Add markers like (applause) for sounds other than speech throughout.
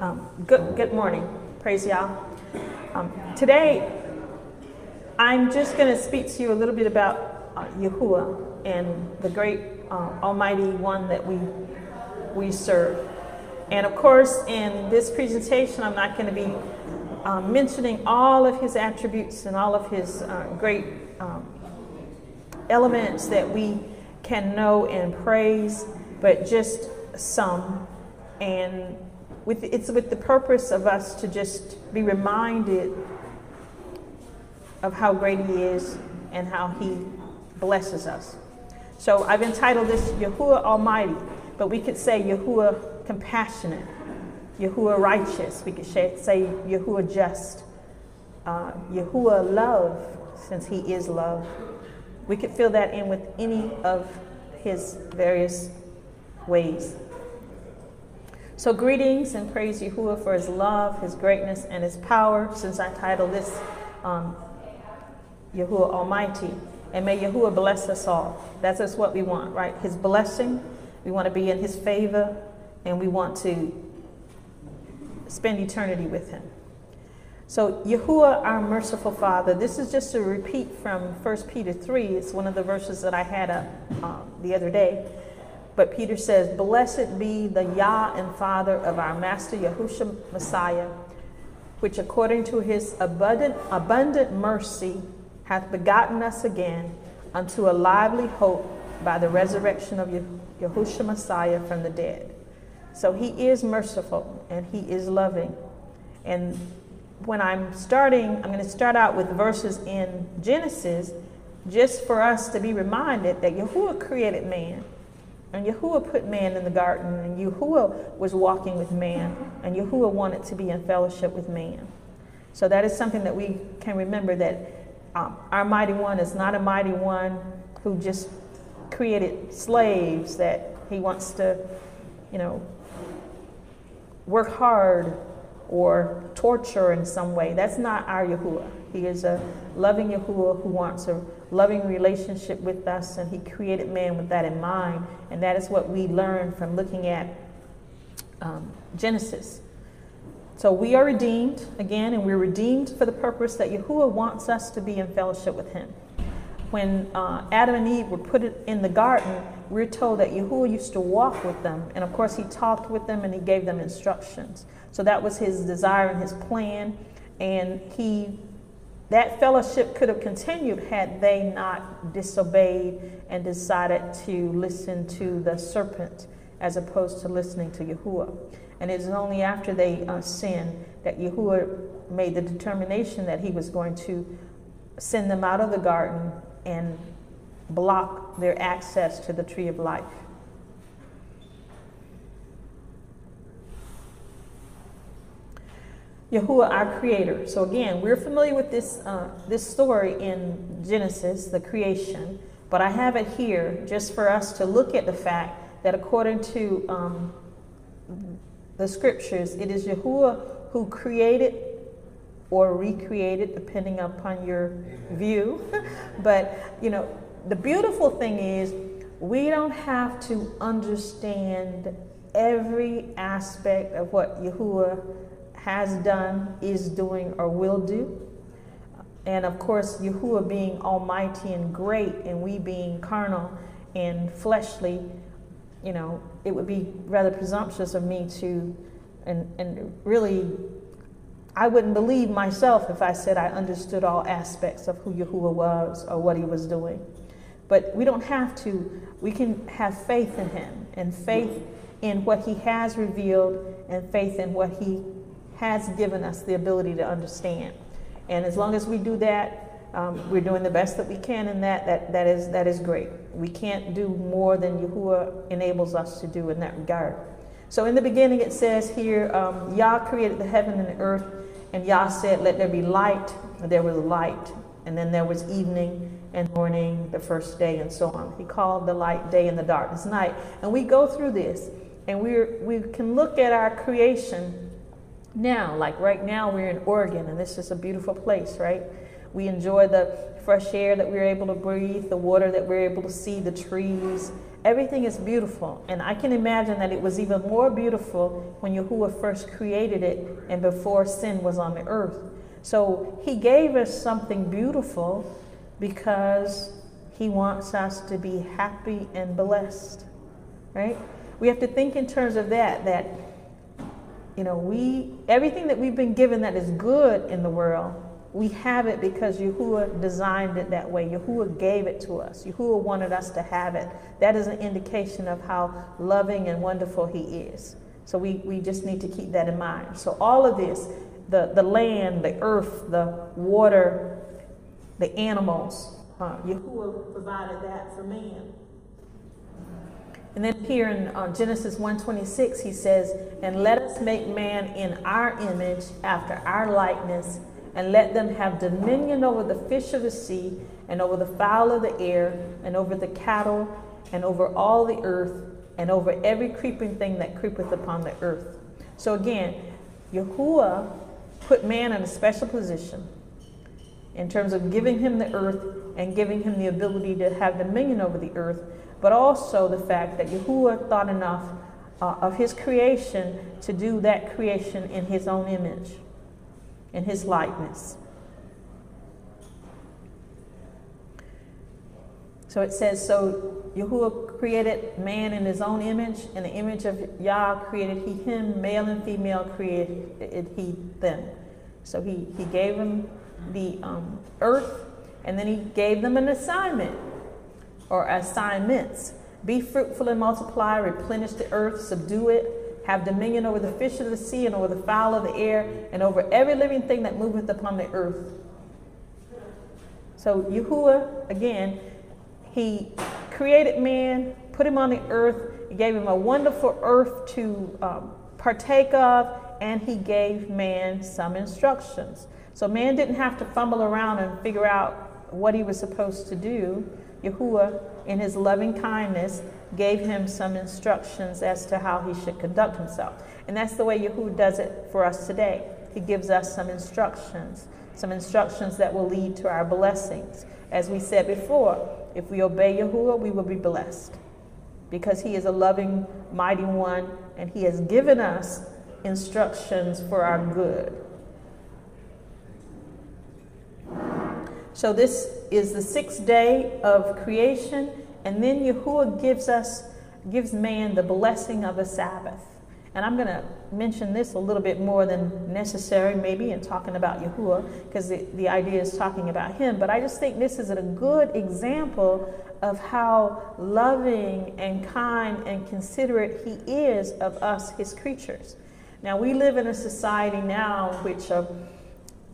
Um, good, good morning. Praise Yah. Um, today, I'm just going to speak to you a little bit about uh, Yahuwah and the great uh, Almighty One that we we serve. And of course, in this presentation, I'm not going to be um, mentioning all of his attributes and all of his uh, great um, elements that we can know and praise, but just some. And with, it's with the purpose of us to just be reminded of how great he is and how he blesses us. So I've entitled this Yahuwah Almighty, but we could say Yahuwah Compassionate, Yahuwah Righteous, we could say Yahuwah Just, uh, Yahuwah Love, since he is love. We could fill that in with any of his various ways. So, greetings and praise Yahuwah for his love, his greatness, and his power, since I titled this um, Yahuwah Almighty. And may Yahuwah bless us all. That's just what we want, right? His blessing. We want to be in his favor, and we want to spend eternity with him. So, Yahuwah, our merciful Father, this is just a repeat from 1 Peter 3. It's one of the verses that I had up um, the other day. But Peter says, Blessed be the Yah and Father of our Master Yahushua Messiah, which according to his abundant, abundant mercy hath begotten us again unto a lively hope by the resurrection of Yahushua Messiah from the dead. So he is merciful and he is loving. And when I'm starting, I'm going to start out with verses in Genesis just for us to be reminded that Yahuwah created man. And Yahuwah put man in the garden, and Yahuwah was walking with man, and Yahuwah wanted to be in fellowship with man. So that is something that we can remember that um, our mighty one is not a mighty one who just created slaves that he wants to, you know, work hard or torture in some way. That's not our Yahuwah. He is a loving Yahuwah who wants a loving relationship with us, and He created man with that in mind. And that is what we learn from looking at um, Genesis. So we are redeemed again, and we're redeemed for the purpose that Yahuwah wants us to be in fellowship with Him. When uh, Adam and Eve were put in the garden, we're told that Yahuwah used to walk with them, and of course, He talked with them and He gave them instructions. So that was his desire and his plan. And he that fellowship could have continued had they not disobeyed and decided to listen to the serpent as opposed to listening to Yahuwah. And it is only after they uh, sinned that Yahuwah made the determination that he was going to send them out of the garden and block their access to the tree of life. Yahuwah, our creator. So again, we're familiar with this, uh, this story in Genesis, the creation, but I have it here just for us to look at the fact that according to um, the scriptures, it is Yahuwah who created or recreated, depending upon your view. (laughs) but, you know, the beautiful thing is we don't have to understand every aspect of what Yahuwah has done, is doing, or will do. And of course, Yahuwah being almighty and great, and we being carnal and fleshly, you know, it would be rather presumptuous of me to, and, and really, I wouldn't believe myself if I said I understood all aspects of who Yahuwah was or what he was doing. But we don't have to. We can have faith in him and faith in what he has revealed and faith in what he has given us the ability to understand. And as long as we do that, um, we're doing the best that we can in that, that, that, is, that is great. We can't do more than Yahuwah enables us to do in that regard. So in the beginning it says here, um, Yah created the heaven and the earth, and Yah said, let there be light, and there was light. And then there was evening and morning, the first day, and so on. He called the light day and the darkness night. And we go through this, and we we can look at our creation now, like right now, we're in Oregon, and this is a beautiful place, right? We enjoy the fresh air that we're able to breathe, the water that we're able to see, the trees, Everything is beautiful. And I can imagine that it was even more beautiful when Yahuwah first created it and before sin was on the earth. So he gave us something beautiful because he wants us to be happy and blessed. Right? We have to think in terms of that, that you know, we everything that we've been given that is good in the world we have it because Yahuwah designed it that way. Yahuwah gave it to us. Yahuwah wanted us to have it. That is an indication of how loving and wonderful He is. So we, we just need to keep that in mind. So all of this, the, the land, the earth, the water, the animals, uh, Yahuwah provided that for man. And then here in uh, Genesis 1:26, he says, "And let us make man in our image, after our likeness." and let them have dominion over the fish of the sea, and over the fowl of the air, and over the cattle, and over all the earth, and over every creeping thing that creepeth upon the earth. So again, Yahuwah put man in a special position in terms of giving him the earth and giving him the ability to have dominion over the earth, but also the fact that Yahuwah thought enough uh, of his creation to do that creation in his own image in his likeness. So it says, so Yahuwah created man in his own image, in the image of Yah created he him, male and female created he them. So he, he gave them the um, earth, and then he gave them an assignment or assignments. Be fruitful and multiply, replenish the earth, subdue it, have dominion over the fish of the sea and over the fowl of the air and over every living thing that moveth upon the earth. So Yahuwah, again, he created man, put him on the earth, gave him a wonderful earth to um, partake of, and he gave man some instructions. So man didn't have to fumble around and figure out what he was supposed to do. Yahuwah, in his loving kindness, gave him some instructions as to how he should conduct himself. And that's the way Yahuwah does it for us today. He gives us some instructions, some instructions that will lead to our blessings. As we said before, if we obey Yahuwah, we will be blessed because he is a loving, mighty one, and he has given us instructions for our good. So, this is the sixth day of creation, and then Yahuwah gives us, gives man the blessing of a Sabbath. And I'm going to mention this a little bit more than necessary, maybe, in talking about Yahuwah, because the, the idea is talking about him. But I just think this is a good example of how loving and kind and considerate he is of us, his creatures. Now, we live in a society now which uh,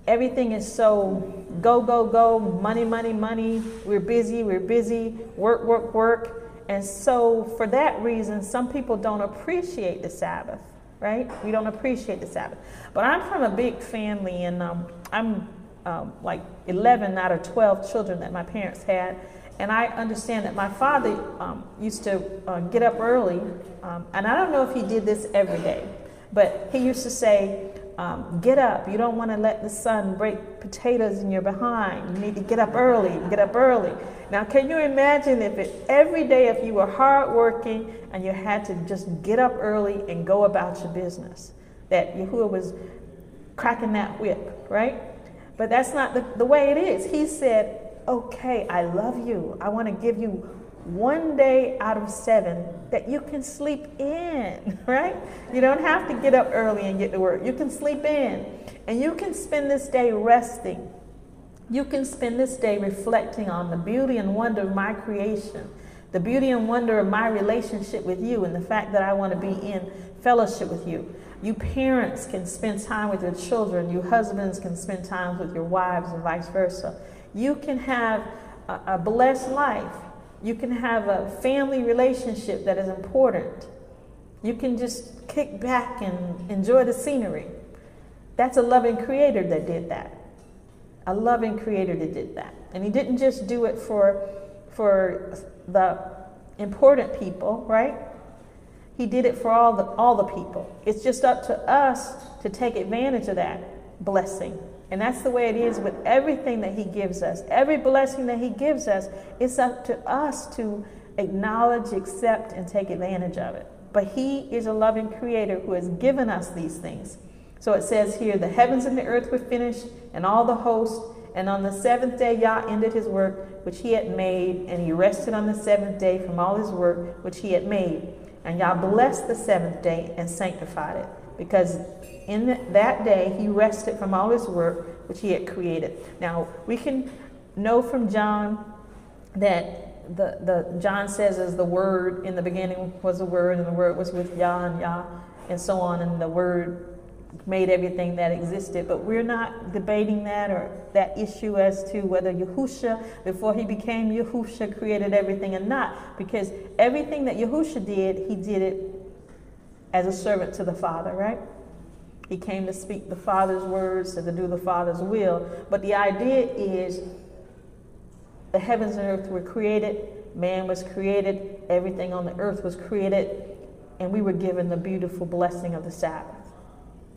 everything is so go, go, go, money, money, money. We're busy, we're busy, work, work, work. And so, for that reason, some people don't appreciate the Sabbath, right? We don't appreciate the Sabbath. But I'm from a big family, and um, I'm um, like 11 out of 12 children that my parents had. And I understand that my father um, used to uh, get up early, um, and I don't know if he did this every day, but he used to say, um, get up. You don't want to let the sun break potatoes in your behind. You need to get up early. Get up early. Now, can you imagine if it, every day if you were hardworking and you had to just get up early and go about your business, that Yahuwah was cracking that whip, right? But that's not the, the way it is. He said, okay, I love you. I want to give you one day out of seven that you can sleep in, (laughs) right? You don't have to get up early and get to work. You can sleep in. And you can spend this day resting. You can spend this day reflecting on the beauty and wonder of my creation, the beauty and wonder of my relationship with you, and the fact that I want to be in fellowship with you. You parents can spend time with your children. You husbands can spend time with your wives, and vice versa. You can have a, blessed life you can have a family relationship that is important. You can just kick back and enjoy the scenery. That's a loving creator that did that. A loving creator that did that. And he didn't just do it for, for the important people, right? He did it for all the, all the people. It's just up to us to take advantage of that blessing and that's the way it is with everything that He gives us. Every blessing that He gives us, it's up to us to acknowledge, accept, and take advantage of it. But He is a loving creator who has given us these things. So it says here, the heavens and the earth were finished, and all the host. And on the seventh day, Yah ended his work which he had made, and he rested on the seventh day from all his work which he had made. And Yah blessed the seventh day and sanctified it, because in that day he rested from all his work which he had created. Now we can know from John that the, the John says as the word in the beginning was the word, and the word was with Yah and Yah, and so on, and the word made everything that existed. But we're not debating that or that issue as to whether Yahusha, before he became Yahusha, created everything or not. Because everything that Yahusha did, he did it as a servant to the Father, right? He came to speak the Father's words and to do the Father's will. But the idea is the heavens and earth were created, man was created, everything on the earth was created, and we were given the beautiful blessing of the Sabbath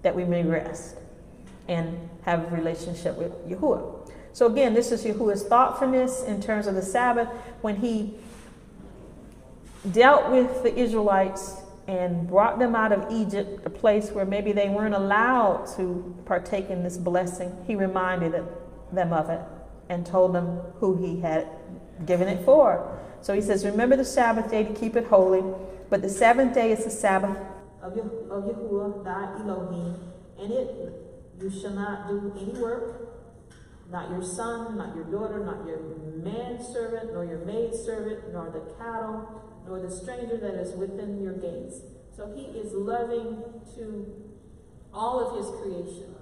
that we may rest and have a relationship with Yahuwah. So again, this is Yahuwah's thoughtfulness in terms of the Sabbath when he dealt with the Israelites and brought them out of Egypt, a place where maybe they weren't allowed to partake in this blessing. He reminded them of it and told them who he had given it for. So he says, Remember the Sabbath day to keep it holy, but the seventh day is the Sabbath of, Yah- of Yahuwah, thy Elohim, and it you shall not do any work, not your son, not your daughter, not your manservant, nor your maidservant, nor the cattle, nor the stranger that is within your gates. So he is loving to all of his creation.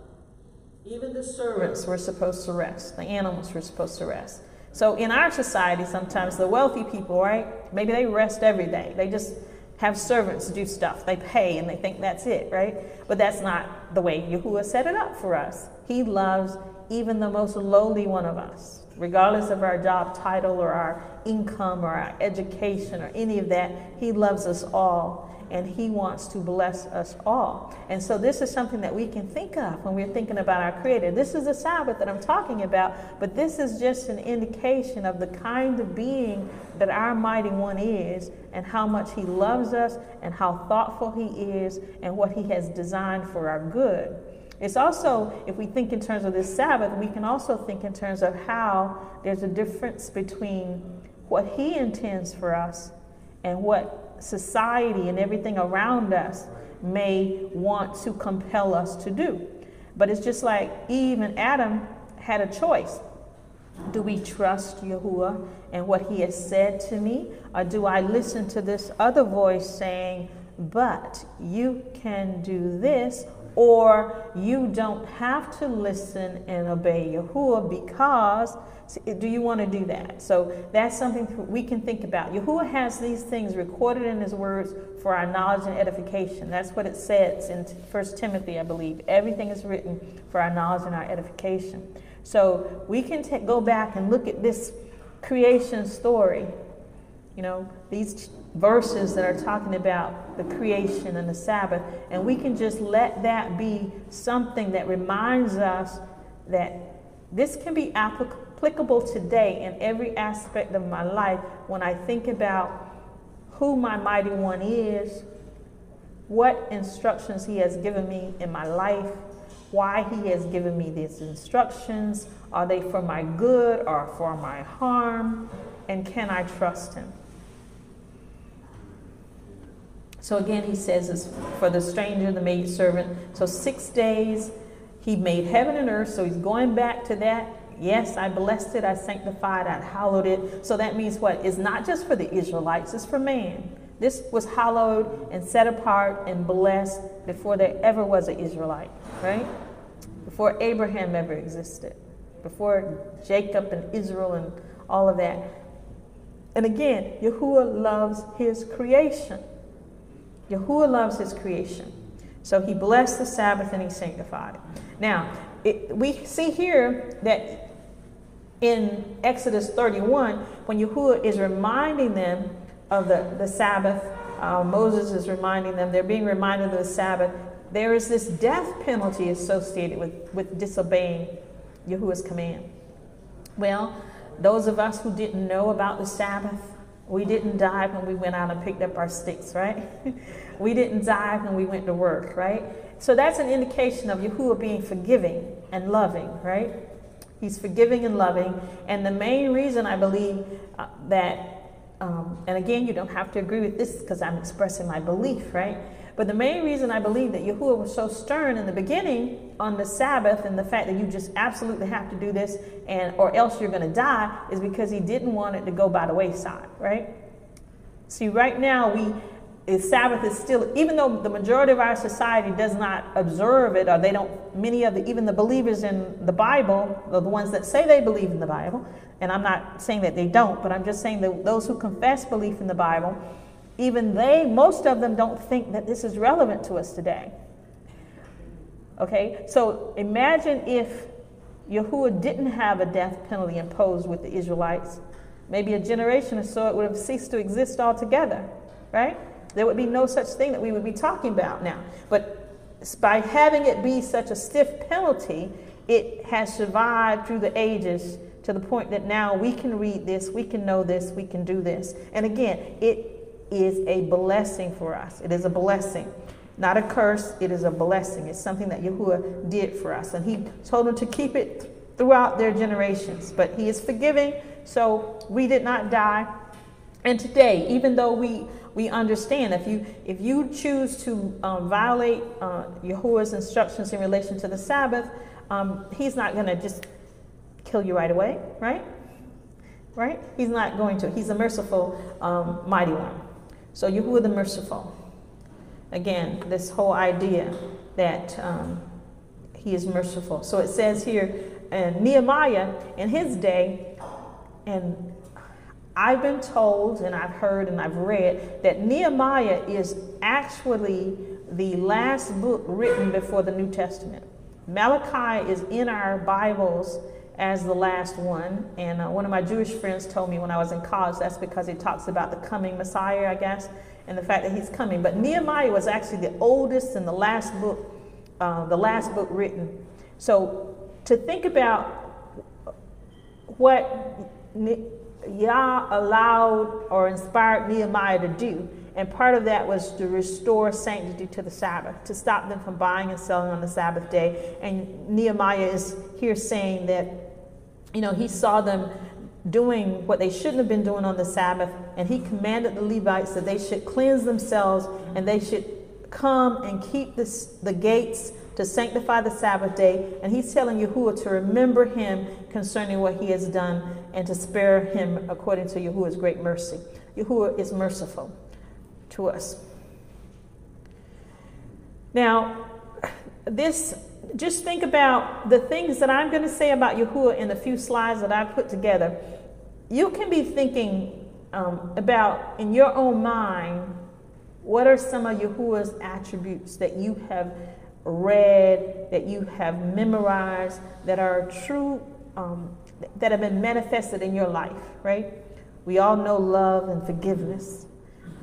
Even the servants were supposed to rest. The animals were supposed to rest. So in our society, sometimes the wealthy people, right? Maybe they rest every day. They just have servants do stuff. They pay and they think that's it, right? But that's not the way Yahuwah set it up for us. He loves even the most lowly one of us, regardless of our job title or our income or our education or any of that. He loves us all and He wants to bless us all. And so, this is something that we can think of when we're thinking about our Creator. This is the Sabbath that I'm talking about, but this is just an indication of the kind of being that our Mighty One is, and how much He loves us, and how thoughtful He is, and what He has designed for our good. It's also, if we think in terms of this Sabbath, we can also think in terms of how there's a difference between what He intends for us and what society and everything around us may want to compel us to do. But it's just like Eve and Adam had a choice. Do we trust Yahuwah and what he has said to me? Or do I listen to this other voice saying, but you can do this, or you don't have to listen and obey Yahuwah because do you want to do that? So that's something we can think about. Yahuwah has these things recorded in his words for our knowledge and edification. That's what it says in 1 Timothy, I believe. Everything is written for our knowledge and our edification. So we can go back and look at this creation story. You know, these verses that are talking about the creation and the Sabbath, and we can just let that be something that reminds us that this can be applicable today in every aspect of my life when I think about who my mighty one is, what instructions he has given me in my life, why he has given me these instructions. Are they for my good or for my harm? And can I trust him? So again, he says it's for the stranger, the maid servant. So six days he made heaven and earth. So he's going back to that Yes, I blessed it, I sanctified, I hallowed it. So that means what? It's not just for the Israelites, it's for man. This was hallowed and set apart and blessed before there ever was an Israelite, right? Before Abraham ever existed, before Jacob and Israel and all of that. And again, Yahuwah loves his creation. Yahuwah loves his creation. So he blessed the Sabbath and he sanctified it. Now, it, we see here that in Exodus 31, when Yahuwah is reminding them of the, the Sabbath, uh, Moses is reminding them, they're being reminded of the Sabbath, there is this death penalty associated with, with disobeying Yahuwah's command. Well, those of us who didn't know about the Sabbath, We didn't die when we went out and picked up our sticks, right? (laughs) we didn't die when we went to work, right? So that's an indication of Yahuwah being forgiving and loving, right? He's forgiving and loving. And the main reason I believe uh, that, um, and again, you don't have to agree with this because I'm expressing my belief, right? But the main reason I believe that Yahuwah was so stern in the beginning on the Sabbath and the fact that you just absolutely have to do this and or else you're going to die is because he didn't want it to go by the wayside, right? See, right now we is Sabbath is still, even though the majority of our society does not observe it, or they don't, many of the, even the believers in the Bible, the ones that say they believe in the Bible, and I'm not saying that they don't, but I'm just saying that those who confess belief in the Bible, even they, most of them don't think that this is relevant to us today. Okay, so imagine if Yahuwah didn't have a death penalty imposed with the Israelites. Maybe a generation or so it would have ceased to exist altogether, right? There would be no such thing that we would be talking about now. But by having it be such a stiff penalty, it has survived through the ages to the point that now we can read this, we can know this, we can do this. And again, it is a blessing for us. It is a blessing. Not a curse, it is a blessing. It's something that Yahuwah did for us. And he told them to keep it throughout their generations. But he is forgiving, so we did not die. And today, even though we we understand if you if you choose to um, violate uh, Yahuwah's instructions in relation to the Sabbath, um, he's not going to just kill you right away, right? Right? He's not going to. He's a merciful, um, mighty one. So Yahuwah the merciful. Again, this whole idea that um, he is merciful. So it says here, and Nehemiah in his day, and I've been told and I've heard and I've read that Nehemiah is actually the last book written before the New Testament. Malachi is in our Bibles as the last one. And uh, one of my Jewish friends told me when I was in college that's because it talks about the coming Messiah, I guess, and the fact that he's coming. But Nehemiah was actually the oldest and the last book, uh, the last book written. So to think about what Yah allowed or inspired Nehemiah to do. And part of that was to restore sanctity to the Sabbath, to stop them from buying and selling on the Sabbath day. And Nehemiah is here saying that, you know, he mm-hmm. saw them doing what they shouldn't have been doing on the Sabbath, and he commanded the Levites that they should cleanse themselves and they should come and keep this, the gates to sanctify the Sabbath day. And he's telling Yahuwah to remember him concerning what he has done and to spare him according to Yahuwah's great mercy. Yahuwah is merciful to us. Now, this, just think about the things that I'm going to say about Yahuwah in the few slides that I've put together. You can be thinking um, about in your own mind what are some of Yahuwah's attributes that you have read, that you have memorized, that are true, um, that have been manifested in your life, right? We all know love and forgiveness,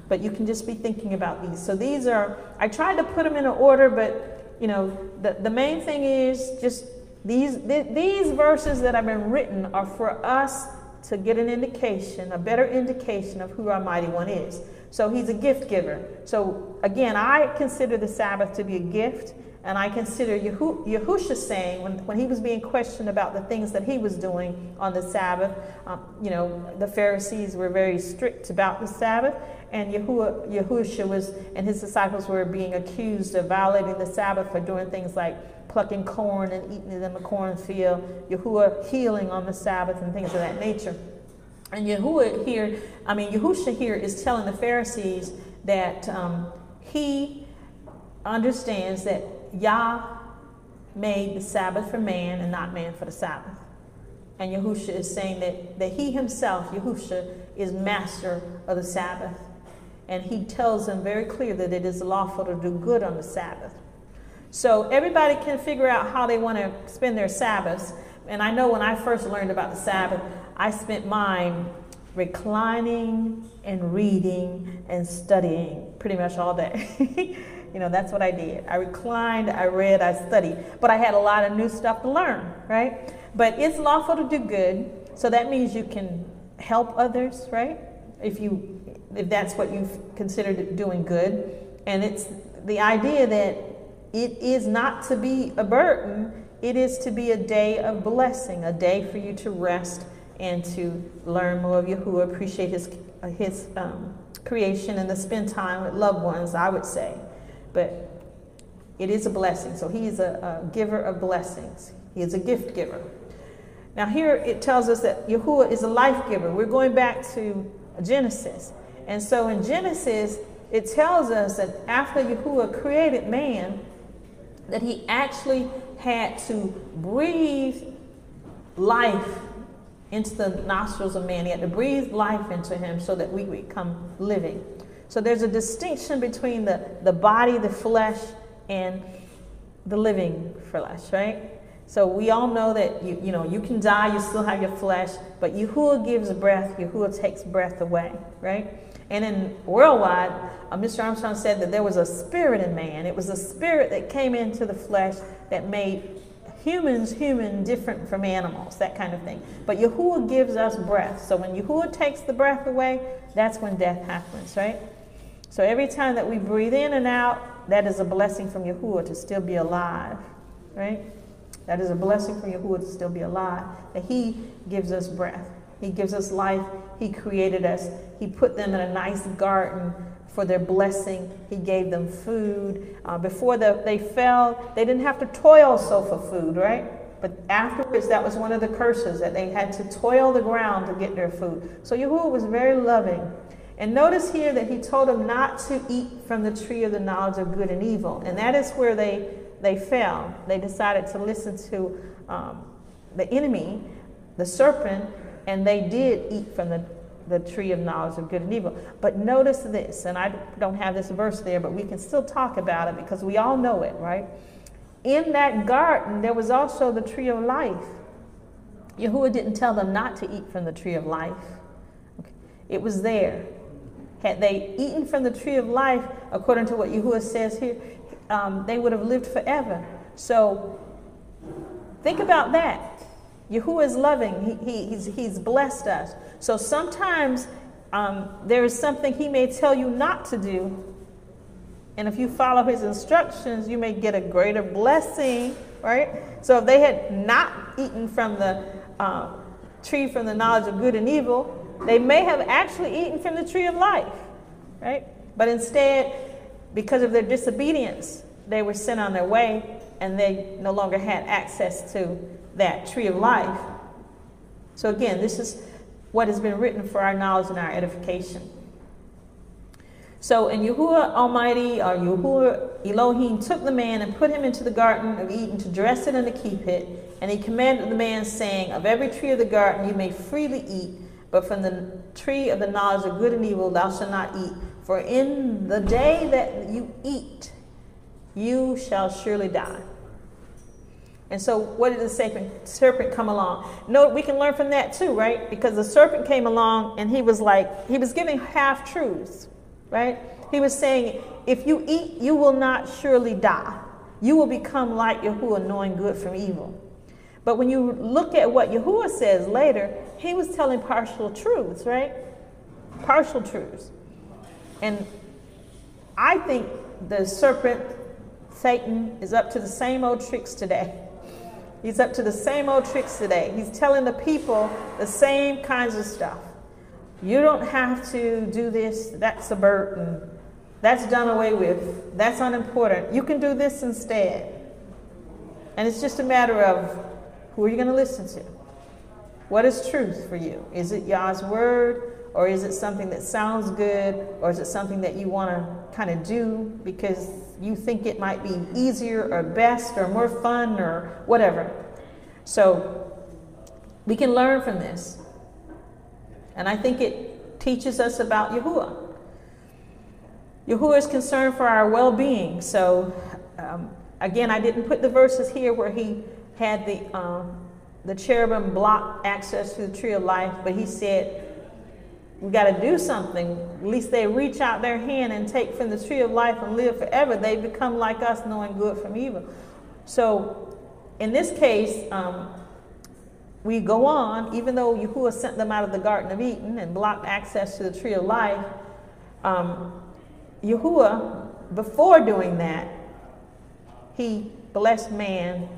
but you can just be thinking about these. So these are, I tried to put them in an order, but you know, the, the main thing is just these, th- these verses that have been written are for us to get an indication, a better indication of who our mighty one is. So he's a gift giver. So again, I consider the Sabbath to be a gift. And I consider Yehu, Yahusha saying, when, when he was being questioned about the things that he was doing on the Sabbath, um, you know, the Pharisees were very strict about the Sabbath, and Yahuwah, Yahusha was, and his disciples were being accused of violating the Sabbath for doing things like plucking corn and eating it in the cornfield, Yahuwah healing on the Sabbath, and things of that nature. And Yahuwah here, I mean, Yahusha here is telling the Pharisees that um, he understands that Yah made the Sabbath for man and not man for the Sabbath. And Yahusha is saying that, that he himself, Yahusha, is master of the Sabbath. And he tells them very clear that it is lawful to do good on the Sabbath. So everybody can figure out how they want to spend their Sabbaths. And I know when I first learned about the Sabbath, I spent mine reclining and reading and studying pretty much all day. (laughs) You know, that's what I did. I reclined, I read, I studied, but I had a lot of new stuff to learn, right? But it's lawful to do good, so that means you can help others, right? if you if that's what you've considered doing good. And it's the idea that it is not to be a burden, it is to be a day of blessing, a day for you to rest and to learn more of Yahuwah, appreciate his, his um, creation, and to spend time with loved ones, I would say. But it is a blessing. So he is a, a giver of blessings, he is a gift giver. Now, here it tells us that Yahuwah is a life giver. We're going back to Genesis. And so in Genesis, it tells us that after Yahuwah created man, that he actually had to breathe life into the nostrils of man. He had to breathe life into him so that we become living. So there's a distinction between the, the body, the flesh, and the living flesh, right? So we all know that you, you know you can die, you still have your flesh, but Yahuwah gives breath, Yahuwah takes breath away, right? And in worldwide, uh, Mr. Armstrong said that there was a spirit in man. It was a spirit that came into the flesh that made humans human different from animals, that kind of thing. But Yahuwah gives us breath. So when Yahuwah takes the breath away, that's when death happens, right? So every time that we breathe in and out, that is a blessing from Yahuwah to still be alive, right? That is a blessing from Yahuwah to still be alive. That He gives us breath. He gives us life. He created us. He put them in a nice garden for their blessing. He gave them food. Uh, before the, they fell, they didn't have to toil so for food, right? But afterwards, that was one of the curses that they had to toil the ground to get their food. So Yahuwah was very loving. And notice here that he told them not to eat from the tree of the knowledge of good and evil. And that is where they, they fell. They decided to listen to um, the enemy, the serpent, and they did eat from the the tree of knowledge of good and evil. But notice this, and I don't have this verse there, but we can still talk about it because we all know it, right? In that garden, there was also the tree of life. Yahuwah didn't tell them not to eat from the tree of life, it was there. Had they eaten from the tree of life, according to what Yahuwah says here, um, they would have lived forever. So think about that. Yahuwah is loving, he, he, he's, he's blessed us. So sometimes um, there is something he may tell you not to do. And if you follow his instructions, you may get a greater blessing, right? So if they had not eaten from the uh, tree from the knowledge of good and evil, they may have actually eaten from the tree of life, right? But instead, because of their disobedience, they were sent on their way and they no longer had access to that tree of life. So again, this is what has been written for our knowledge and our edification. So, and Yahuwah Almighty, or Yahuwah Elohim, took the man and put him into the garden of Eden to dress it and to keep it. And he commanded the man, saying, Of every tree of the garden you may freely eat, but from the tree of the knowledge of good and evil thou shalt not eat. For in the day that you eat, you shall surely die. And so, what did the serpent, serpent come along? No, we can learn from that too, right? Because the serpent came along and he was like, he was giving half truths, right? He was saying, if you eat, you will not surely die. You will become like Yahuwah, knowing good from evil. But when you look at what Yahuwah says later, he was telling partial truths, right? Partial truths. And I think the serpent, Satan, is up to the same old tricks today. He's up to the same old tricks today. He's telling the people the same kinds of stuff. You don't have to do this, that's a burden. That's done away with. That's unimportant. You can do this instead. And it's just a matter of who are you going to listen to? What is truth for you? Is it Yah's word? Or is it something that sounds good? Or is it something that you want to kind of do because you think it might be easier or best or more fun or whatever? So we can learn from this. And I think it teaches us about Yahuwah. Yahuwah is concerned for our well being. So, um, again, I didn't put the verses here where he had the, um, the cherubim block access to the tree of life, but he said, we got to do something. At least they reach out their hand and take from the tree of life and live forever. They become like us, knowing good from evil. So, in this case, um, we go on, even though Yahuwah sent them out of the Garden of Eden and blocked access to the tree of life, um, Yahuwah, before doing that, he blessed man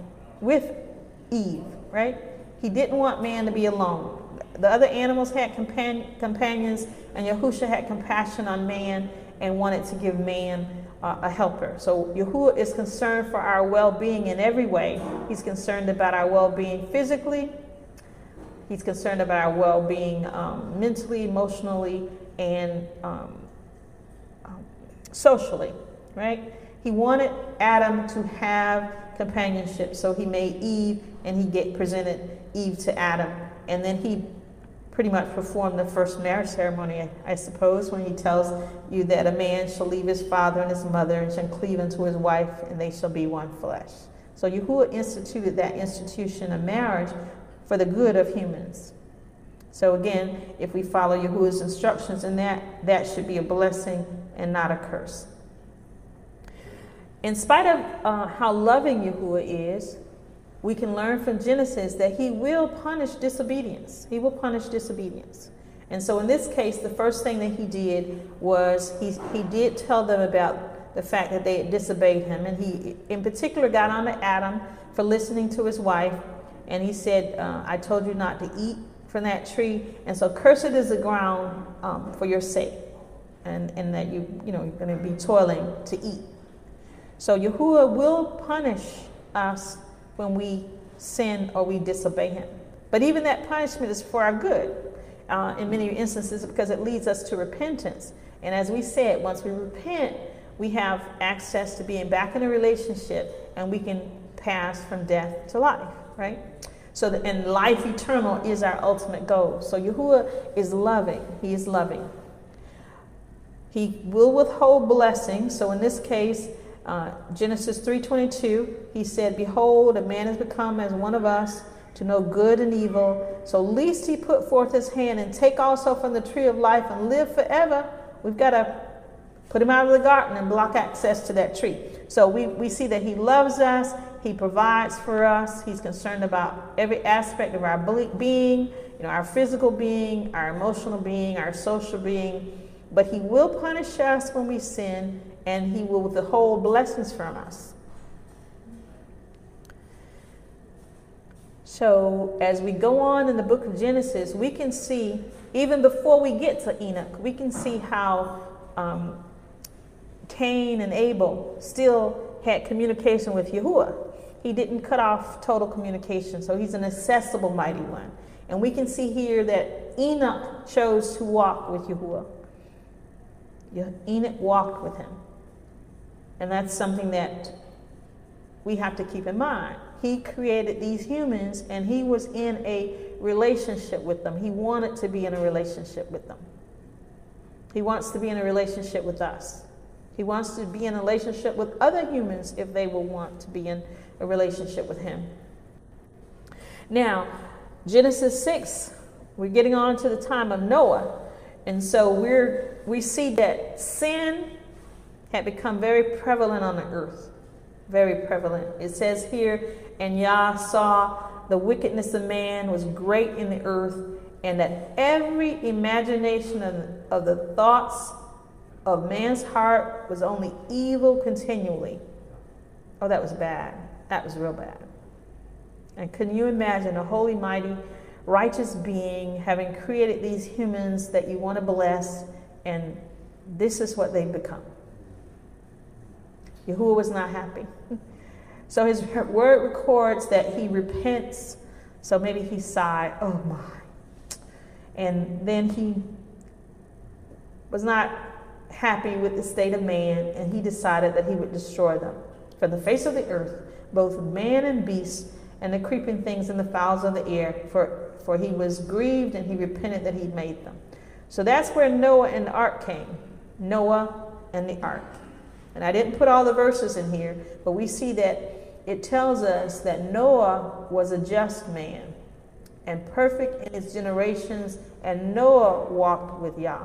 with Eve, right? He didn't want man to be alone. The other animals had compan- companions, and Yahusha had compassion on man and wanted to give man uh, a helper. So Yahuwah is concerned for our well-being in every way. He's concerned about our well-being physically. He's concerned about our well-being um, mentally, emotionally, and um, um, socially, right? He wanted Adam to have companionship, so he made Eve, and he get presented Eve to Adam, and then he pretty much performed the first marriage ceremony, I, suppose, when he tells you that a man shall leave his father and his mother and shall cleave unto his wife, and they shall be one flesh. So Yahuwah instituted that institution of marriage for the good of humans. So again, if we follow Yahuwah's instructions in that, that should be a blessing and not a curse. In spite of uh, how loving Yahuwah is, we can learn from Genesis that he will punish disobedience. He will punish disobedience. And so in this case, the first thing that he did was he, he did tell them about the fact that they had disobeyed him. And he, in particular, got on to Adam for listening to his wife. And he said, uh, I told you not to eat from that tree. And so cursed is the ground um, for your sake. And, and that you, you know, you're going to be toiling to eat. So Yahuwah will punish us when we sin or we disobey Him. But even that punishment is for our good uh, in many instances because it leads us to repentance. And as we said, once we repent, we have access to being back in a relationship and we can pass from death to life, right? So, the, and life eternal is our ultimate goal. So, Yahuwah is loving. He is loving. He will withhold blessings. So, in this case, uh, Genesis 3:22, he said, "Behold, a man has become as one of us to know good and evil. So least he put forth his hand and take also from the tree of life and live forever." We've got to put him out of the garden and block access to that tree. So we, we see that he loves us, he provides for us, he's concerned about every aspect of our being, you know, our physical being, our emotional being, our social being. But he will punish us when we sin and he will withhold blessings from us. So, as we go on in the book of Genesis, we can see, even before we get to Enoch, we can see how um, Cain and Abel still had communication with Yahuwah. He didn't cut off total communication, so he's an accessible mighty one. And we can see here that Enoch chose to walk with Yahuwah. Enoch walked with him. And that's something that we have to keep in mind. He created these humans and he was in a relationship with them. He wanted to be in a relationship with them. He wants to be in a relationship with us. He wants to be in a relationship with other humans if they will want to be in a relationship with him. Now, Genesis 6, we're getting on to the time of Noah. And so we're we see that sin had become very prevalent on the earth. Very prevalent. It says here, and Yah saw the wickedness of man was great in the earth, and that every imagination of, of the thoughts of man's heart was only evil continually. Oh, that was bad. That was real bad. And can you imagine a holy, mighty, righteous being having created these humans that you want to bless, and this is what they've become? Yahuwah was not happy. So his word records that he repents. So maybe he sighed, oh my. And then he was not happy with the state of man, and he decided that he would destroy them from the face of the earth, both man and beast, and the creeping things and the fowls of the air, for, for he was grieved and he repented that he made them. So that's where Noah and the ark came. Noah and the ark. And I didn't put all the verses in here, but we see that it tells us that Noah was a just man and perfect in his generations, and Noah walked with Yah.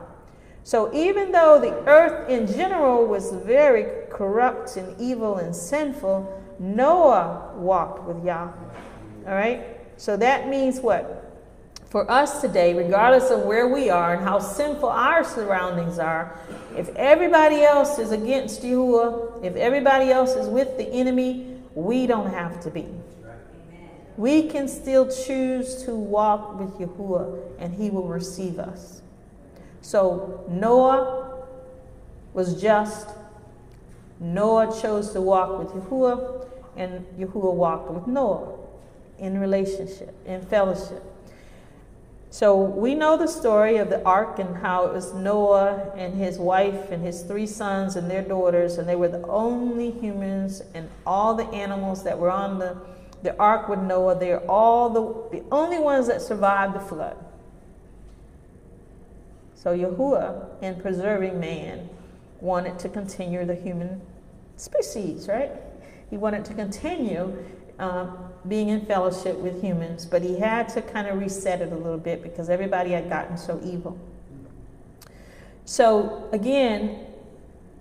So even though the earth in general was very corrupt and evil and sinful, Noah walked with Yah. All right? So that means what? For us today, regardless of where we are and how sinful our surroundings are, if everybody else is against Yahuwah, if everybody else is with the enemy, we don't have to be. We can still choose to walk with Yahuwah and he will receive us. So Noah was just. Noah chose to walk with Yahuwah and Yahuwah walked with Noah in relationship, in fellowship. So we know the story of the ark and how it was Noah and his wife and his three sons and their daughters, and they were the only humans and all the animals that were on the, the ark with Noah. They're all the, the only ones that survived the flood. So Yahuwah, in preserving man, wanted to continue the human species, right? He wanted to continue um, being in fellowship with humans, but he had to kind of reset it a little bit because everybody had gotten so evil. So, again,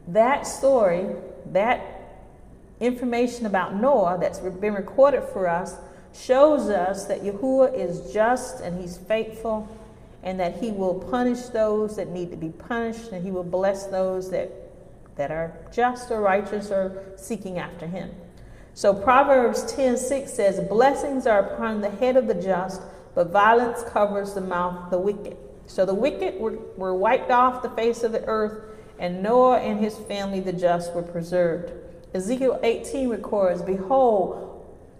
that story, that information about Noah that's been recorded for us, shows us that Yahuwah is just and he's faithful and that he will punish those that need to be punished and he will bless those that, that are just or righteous or seeking after him. So Proverbs 10:6 says, "Blessings are upon the head of the just, but violence covers the mouth of the wicked." So the wicked were, were wiped off the face of the earth, and Noah and his family, the just, were preserved. Ezekiel 18 records, "Behold,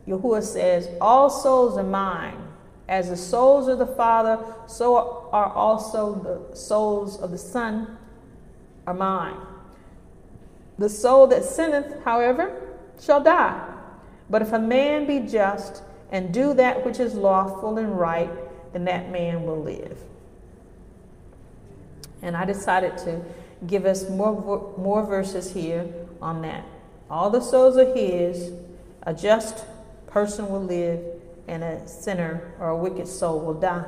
Yahuwah says, all souls are mine. As the souls of the Father, so are also the souls of the Son are mine. The soul that sinneth, however, shall die. But if a man be just and do that which is lawful and right, then that man will live. And I decided to give us more, more verses here on that. All the souls are his, a just person will live, and a sinner or a wicked soul will die.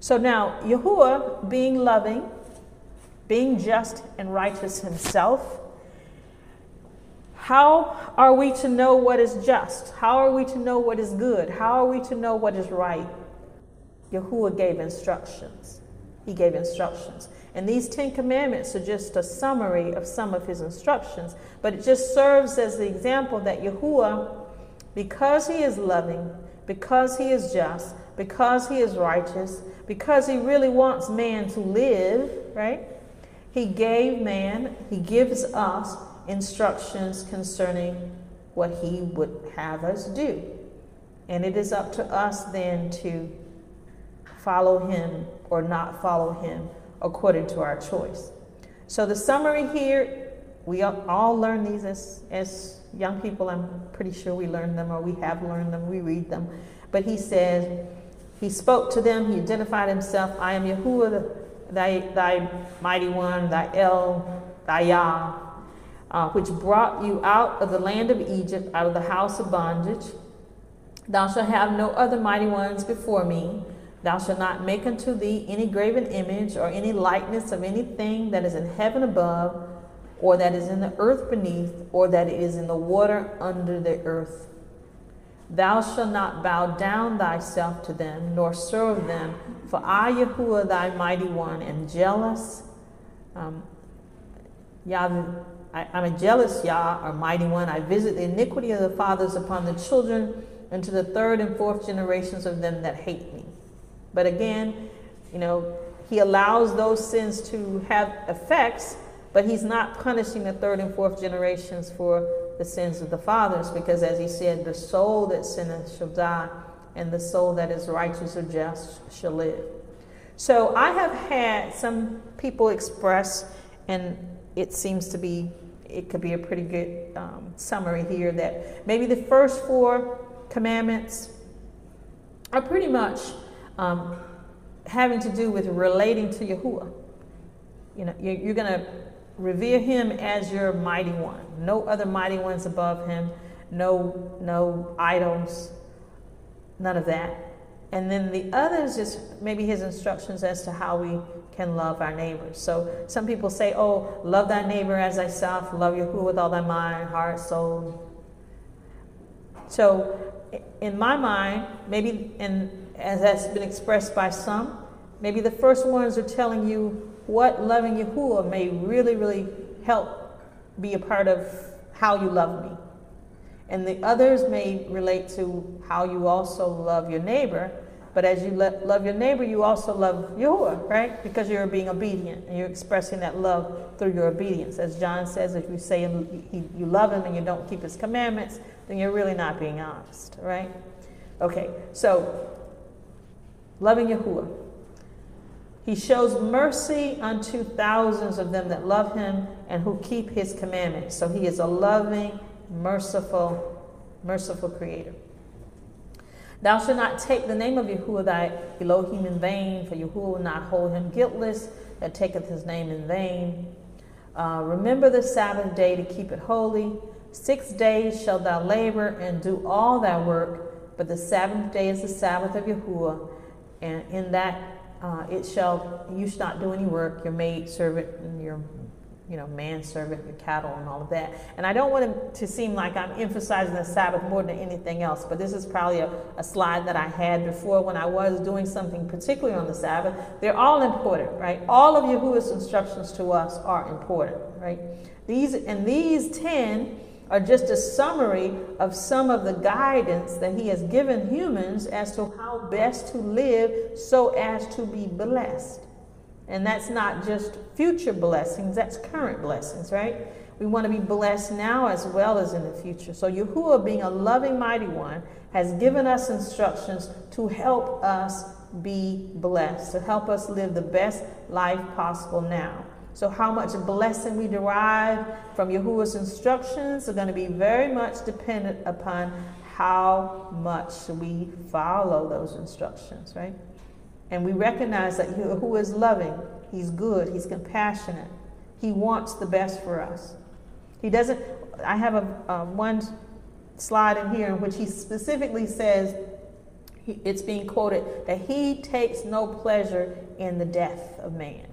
So now, Yahuwah, being loving, being just and righteous himself, how are we to know what is just? How are we to know what is good? How are we to know what is right? Yahuwah gave instructions. He gave instructions. And these Ten Commandments are just a summary of some of his instructions, but it just serves as the example that Yahuwah, because he is loving, because he is just, because he is righteous, because he really wants man to live, right? He gave man, he gives us instructions concerning what he would have us do. And it is up to us then to follow him or not follow him according to our choice. So the summary here, we all learn these as, as young people. I'm pretty sure we learn them or we have learned them, we read them. But he says, he spoke to them, he identified himself, I am Yahuwah, thy, thy mighty one, thy El, thy Yah, uh, which brought you out of the land of Egypt, out of the house of bondage. Thou shalt have no other mighty ones before me. Thou shalt not make unto thee any graven image or any likeness of anything that is in heaven above, or that is in the earth beneath, or that is in the water under the earth. Thou shalt not bow down thyself to them, nor serve them, for I, Yahuwah, thy mighty one, am jealous. Um, Yahweh, I, am a jealous Yah, or mighty one. I visit the iniquity of the fathers upon the children, and to the third and fourth generations of them that hate me. But again, you know, he allows those sins to have effects, but he's not punishing the third and fourth generations for the sins of the fathers, because as he said, the soul that sinneth shall die, and the soul that is righteous or just shall live. So I have had some people express, and it seems to be it could be a pretty good um, summary here that maybe the first four commandments are pretty much um, having to do with relating to Yahuwah. You know, you're, you're going to revere him as your mighty one. No other mighty ones above him. No, no idols. None of that. And then the others just maybe his instructions as to how we can love our neighbors. So some people say, oh, love thy neighbor as thyself, love Yahuwah with all thy mind, heart, soul. So in my mind, maybe, and as that's been expressed by some, maybe the first ones are telling you what loving Yahuwah may really, really help be a part of how you love me. And the others may relate to how you also love your neighbor. But as you lo- love your neighbor, you also love Yahuwah, right? Because you're being obedient and you're expressing that love through your obedience. As John says, if you say you love him and you don't keep his commandments, then you're really not being honest, right? Okay, so loving Yahuwah. He shows mercy unto thousands of them that love him and who keep his commandments. So he is a loving, merciful, merciful creator. Thou shalt not take the name of Yahuwah thy Elohim in vain, for Yahuwah will not hold him guiltless that taketh his name in vain. Uh, remember the Sabbath day to keep it holy. Six days shalt thou labor and do all thy work, but the seventh day is the Sabbath of Yahuwah, and in that uh, it shall you shall not do any work. Your maid servant and your you know manservant, your cattle, and all of that. And I don't want it to seem like I'm emphasizing the Sabbath more than anything else, but this is probably a, a slide that I had before when I was doing something particularly on the Sabbath. They're all important, right? All of Yahuwah's instructions to us are important, right? These and these ten are just a summary of some of the guidance that he has given humans as to how best to live so as to be blessed. And that's not just future blessings, that's current blessings, right? We want to be blessed now as well as in the future. So, Yahuwah, being a loving, mighty one, has given us instructions to help us be blessed, to help us live the best life possible now. So, how much blessing we derive from Yahuwah's instructions are going to be very much dependent upon how much we follow those instructions, right? And we recognize that Yahuwah is loving, He's good, He's compassionate, He wants the best for us. He doesn't, I have a, one slide in here in which He specifically says, it's being quoted, that He takes no pleasure in the death of man.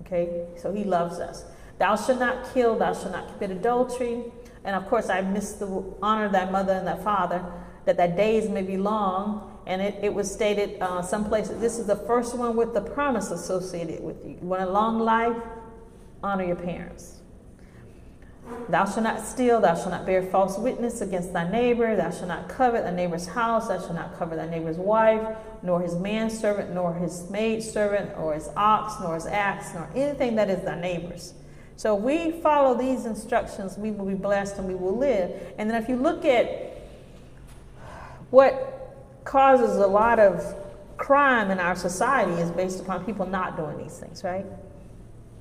Okay, so he loves us. Thou shalt not kill, thou shalt not commit adultery. And of course, I miss the honor of thy mother and thy father, that thy days may be long. And it, it was stated uh, some places, this is the first one with the promise associated with you. Want a long life? Honor your parents. Thou shalt not steal, thou shalt not bear false witness against thy neighbor, thou shalt not covet thy neighbor's house, thou shalt not covet thy neighbor's wife, nor his manservant, nor his maidservant, or his ox, nor his ass, nor anything that is thy neighbor's. So if we follow these instructions, we will be blessed and we will live. And then if you look at what causes a lot of crime in our society is based upon people not doing these things, right?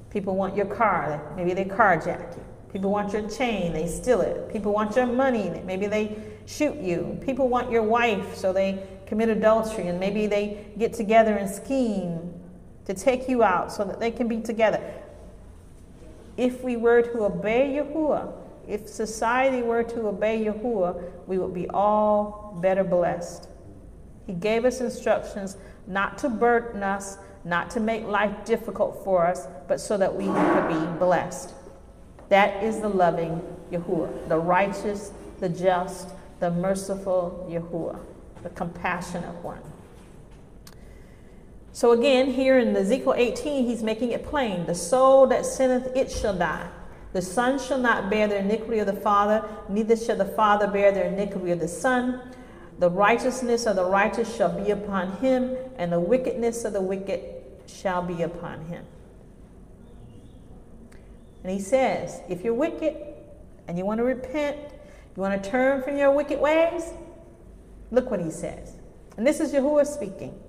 People want your car, maybe they carjack you. People want your chain, they steal it. People want your money, maybe they shoot you. People want your wife, so they commit adultery, and maybe they get together and scheme to take you out so that they can be together. If we were to obey Yahuwah, if society were to obey Yahuwah, we would be all better blessed. He gave us instructions not to burden us, not to make life difficult for us, but so that we could be blessed. That is the loving Yahuwah, the righteous, the just, the merciful Yahuwah, the compassionate one. So again, here in Ezekiel 18, he's making it plain the soul that sinneth, it shall die. The son shall not bear the iniquity of the father, neither shall the father bear the iniquity of the son. The righteousness of the righteous shall be upon him, and the wickedness of the wicked shall be upon him. And he says, if you're wicked and you want to repent, you want to turn from your wicked ways, look what he says. And this is Yahuwah speaking.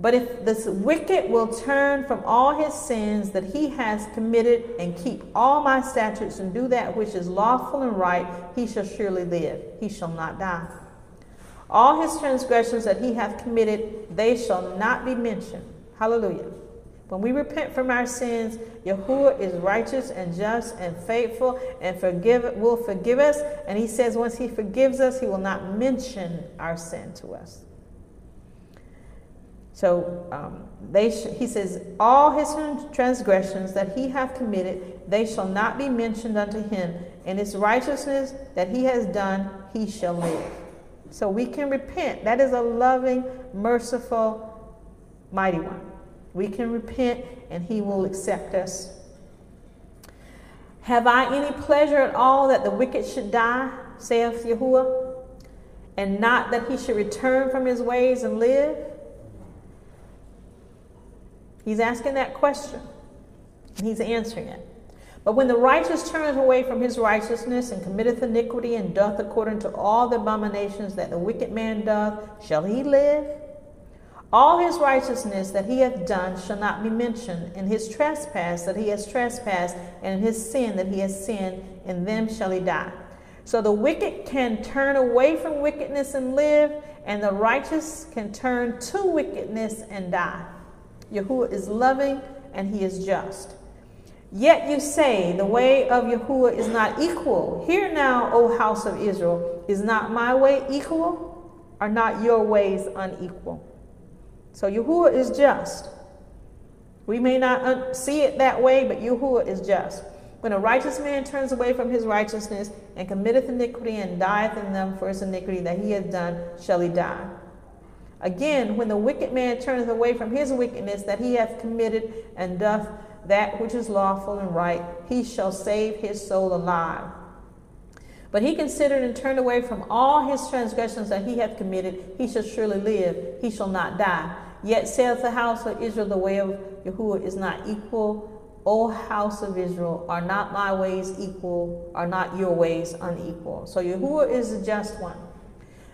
But if this wicked will turn from all his sins that he has committed and keep all my statutes and do that which is lawful and right, he shall surely live. He shall not die. All his transgressions that he hath committed, they shall not be mentioned. Hallelujah. When we repent from our sins, Yahuwah is righteous and just and faithful and forgive will forgive us. And he says once he forgives us, he will not mention our sin to us. So um, they he says, all his transgressions that he hath committed, they shall not be mentioned unto him. And his righteousness that he has done, he shall live. So we can repent. That is a loving, merciful, mighty one. We can repent and he will accept us. Have I any pleasure at all that the wicked should die, saith Yahuwah, and not that he should return from his ways and live? He's asking that question, and he's answering it. But when the righteous turneth away from his righteousness and committeth iniquity and doth according to all the abominations that the wicked man doth, shall he live? All his righteousness that he hath done shall not be mentioned, and his trespass that he has trespassed, and in his sin that he has sinned, in them shall he die. So the wicked can turn away from wickedness and live, and the righteous can turn to wickedness and die. Yahuwah is loving and he is just. Yet you say, The way of Yahuwah is not equal. Hear now, O house of Israel, is not my way equal? Are not your ways unequal? So Yahuwah is just. We may not uh, see it that way, but Yahuwah is just. When a righteous man turns away from his righteousness and committeth iniquity and dieth in them for his iniquity that he hath done, shall he die. Again, when the wicked man turneth away from his wickedness that he hath committed and doth that which is lawful and right, he shall save his soul alive. But he considered and turned away from all his transgressions that he hath committed, he shall surely live, he shall not die. Yet saith the house of Israel, the way of Yahuwah is not equal. O house of Israel, are not my ways equal? Are not your ways unequal? So Yahuwah is the just one.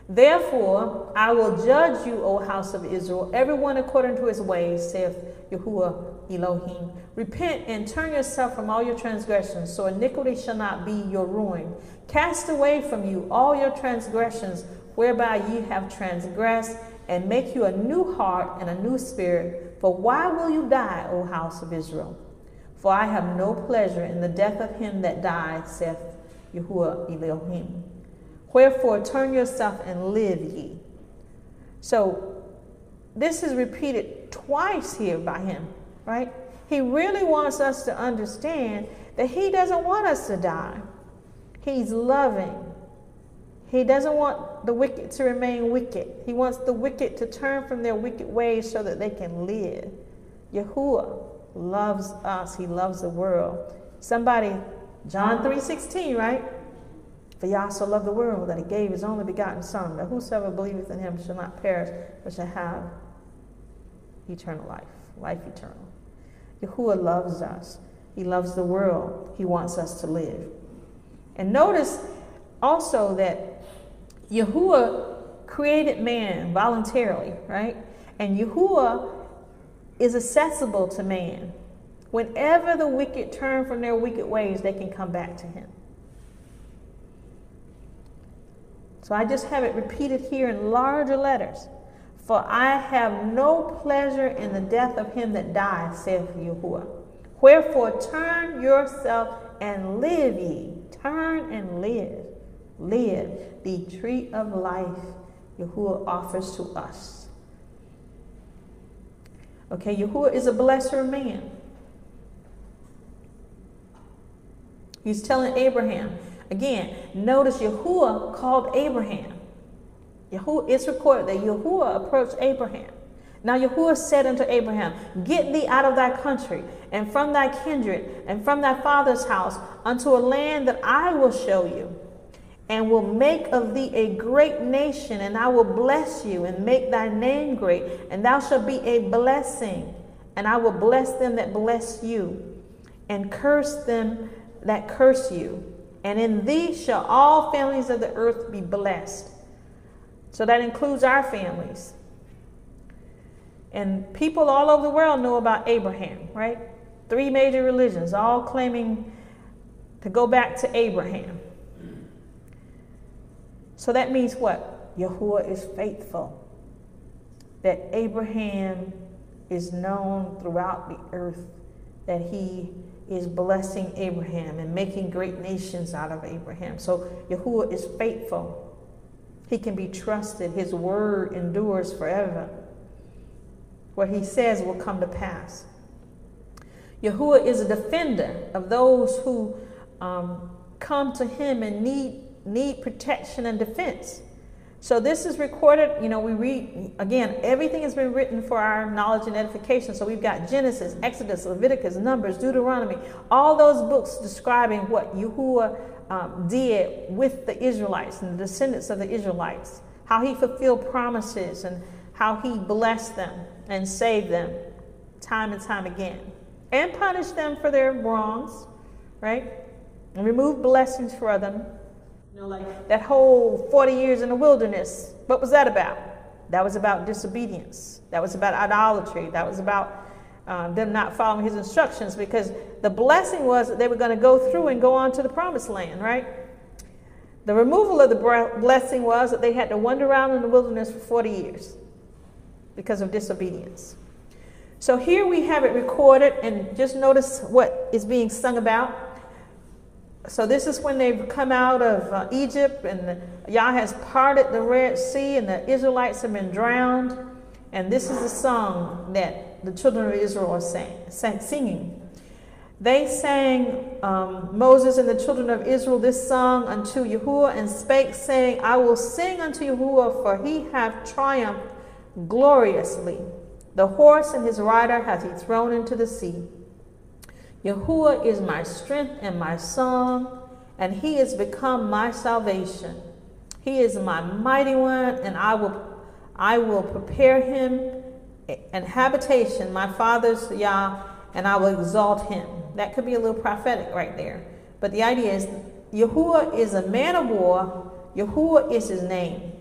Therefore, I will judge you, O house of Israel, everyone according to his ways, saith Yahuwah Elohim. Repent and turn yourself from all your transgressions, so iniquity shall not be your ruin. Cast away from you all your transgressions, whereby ye have transgressed, and make you a new heart and a new spirit. For why will you die, O house of Israel? For I have no pleasure in the death of him that died, saith Yahuwah Elohim. Wherefore, turn yourself and live ye. So, this is repeated twice here by him, right? He really wants us to understand that he doesn't want us to die. He's loving. He doesn't want the wicked to remain wicked. He wants the wicked to turn from their wicked ways so that they can live. Yahuwah loves us. He loves the world. Somebody, John 3.16, right? For Yah so loved the world that he gave his only begotten Son, that whosoever believeth in him shall not perish, but shall have eternal life, life eternal. Yahuwah loves us. He loves the world. He wants us to live. And notice also that Yahuwah created man voluntarily, right? And Yahuwah is accessible to man. Whenever the wicked turn from their wicked ways, they can come back to him. So I just have it repeated here in larger letters. For I have no pleasure in the death of him that died, saith Yahuwah. Wherefore turn yourself and live ye. Turn and live. Live the tree of life Yahuwah offers to us. Okay, Yahuwah is a blesser man. He's telling Abraham, Again, notice Yahuwah called Abraham. Yahuwah, it's recorded that Yahuwah approached Abraham. Now Yahuwah said unto Abraham, Get thee out of thy country, and from thy kindred, and from thy father's house, unto a land that I will show you, and will make of thee a great nation, and I will bless you, and make thy name great, and thou shalt be a blessing. And I will bless them that bless you, and curse them that curse you and in thee shall all families of the earth be blessed. So that includes our families. And people all over the world know about Abraham, right? Three major religions, all claiming to go back to Abraham. So that means what? Yahuwah is faithful. That Abraham is known throughout the earth, that he is blessing Abraham and making great nations out of Abraham. So Yahuwah is faithful. He can be trusted. His word endures forever. What he says will come to pass. Yahuwah is a defender of those who um, come to him and need, need protection and defense. So this is recorded, you know, we read, again, everything has been written for our knowledge and edification. So we've got Genesis, Exodus, Leviticus, Numbers, Deuteronomy, all those books describing what Yahuwah um, did with the Israelites and the descendants of the Israelites, how he fulfilled promises and how he blessed them and saved them time and time again and punished them for their wrongs, right? And removed blessings for them You know, like that whole 40 years in the wilderness, what was that about? That was about disobedience. That was about idolatry. That was about uh, them not following his instructions because the blessing was that they were going to go through and go on to the promised land, right? The removal of the blessing was that they had to wander around in the wilderness for 40 years because of disobedience. So here we have it recorded, and just notice what is being sung about so this is when they've come out of uh, Egypt and Yah has parted the Red Sea and the Israelites have been drowned. And this is the song that the children of Israel are sang, sang, singing. They sang, um, Moses and the children of Israel, this song unto Yahuwah and spake, saying, I will sing unto Yahuwah, for he hath triumphed gloriously. The horse and his rider hath he thrown into the sea. Yahuwah is my strength and my song, and he is become my salvation. He is my mighty one, and I will I will prepare him an habitation, my father's Yah, and I will exalt him. That could be a little prophetic right there. But the idea is Yahuwah is a man of war. Yahuwah is his name.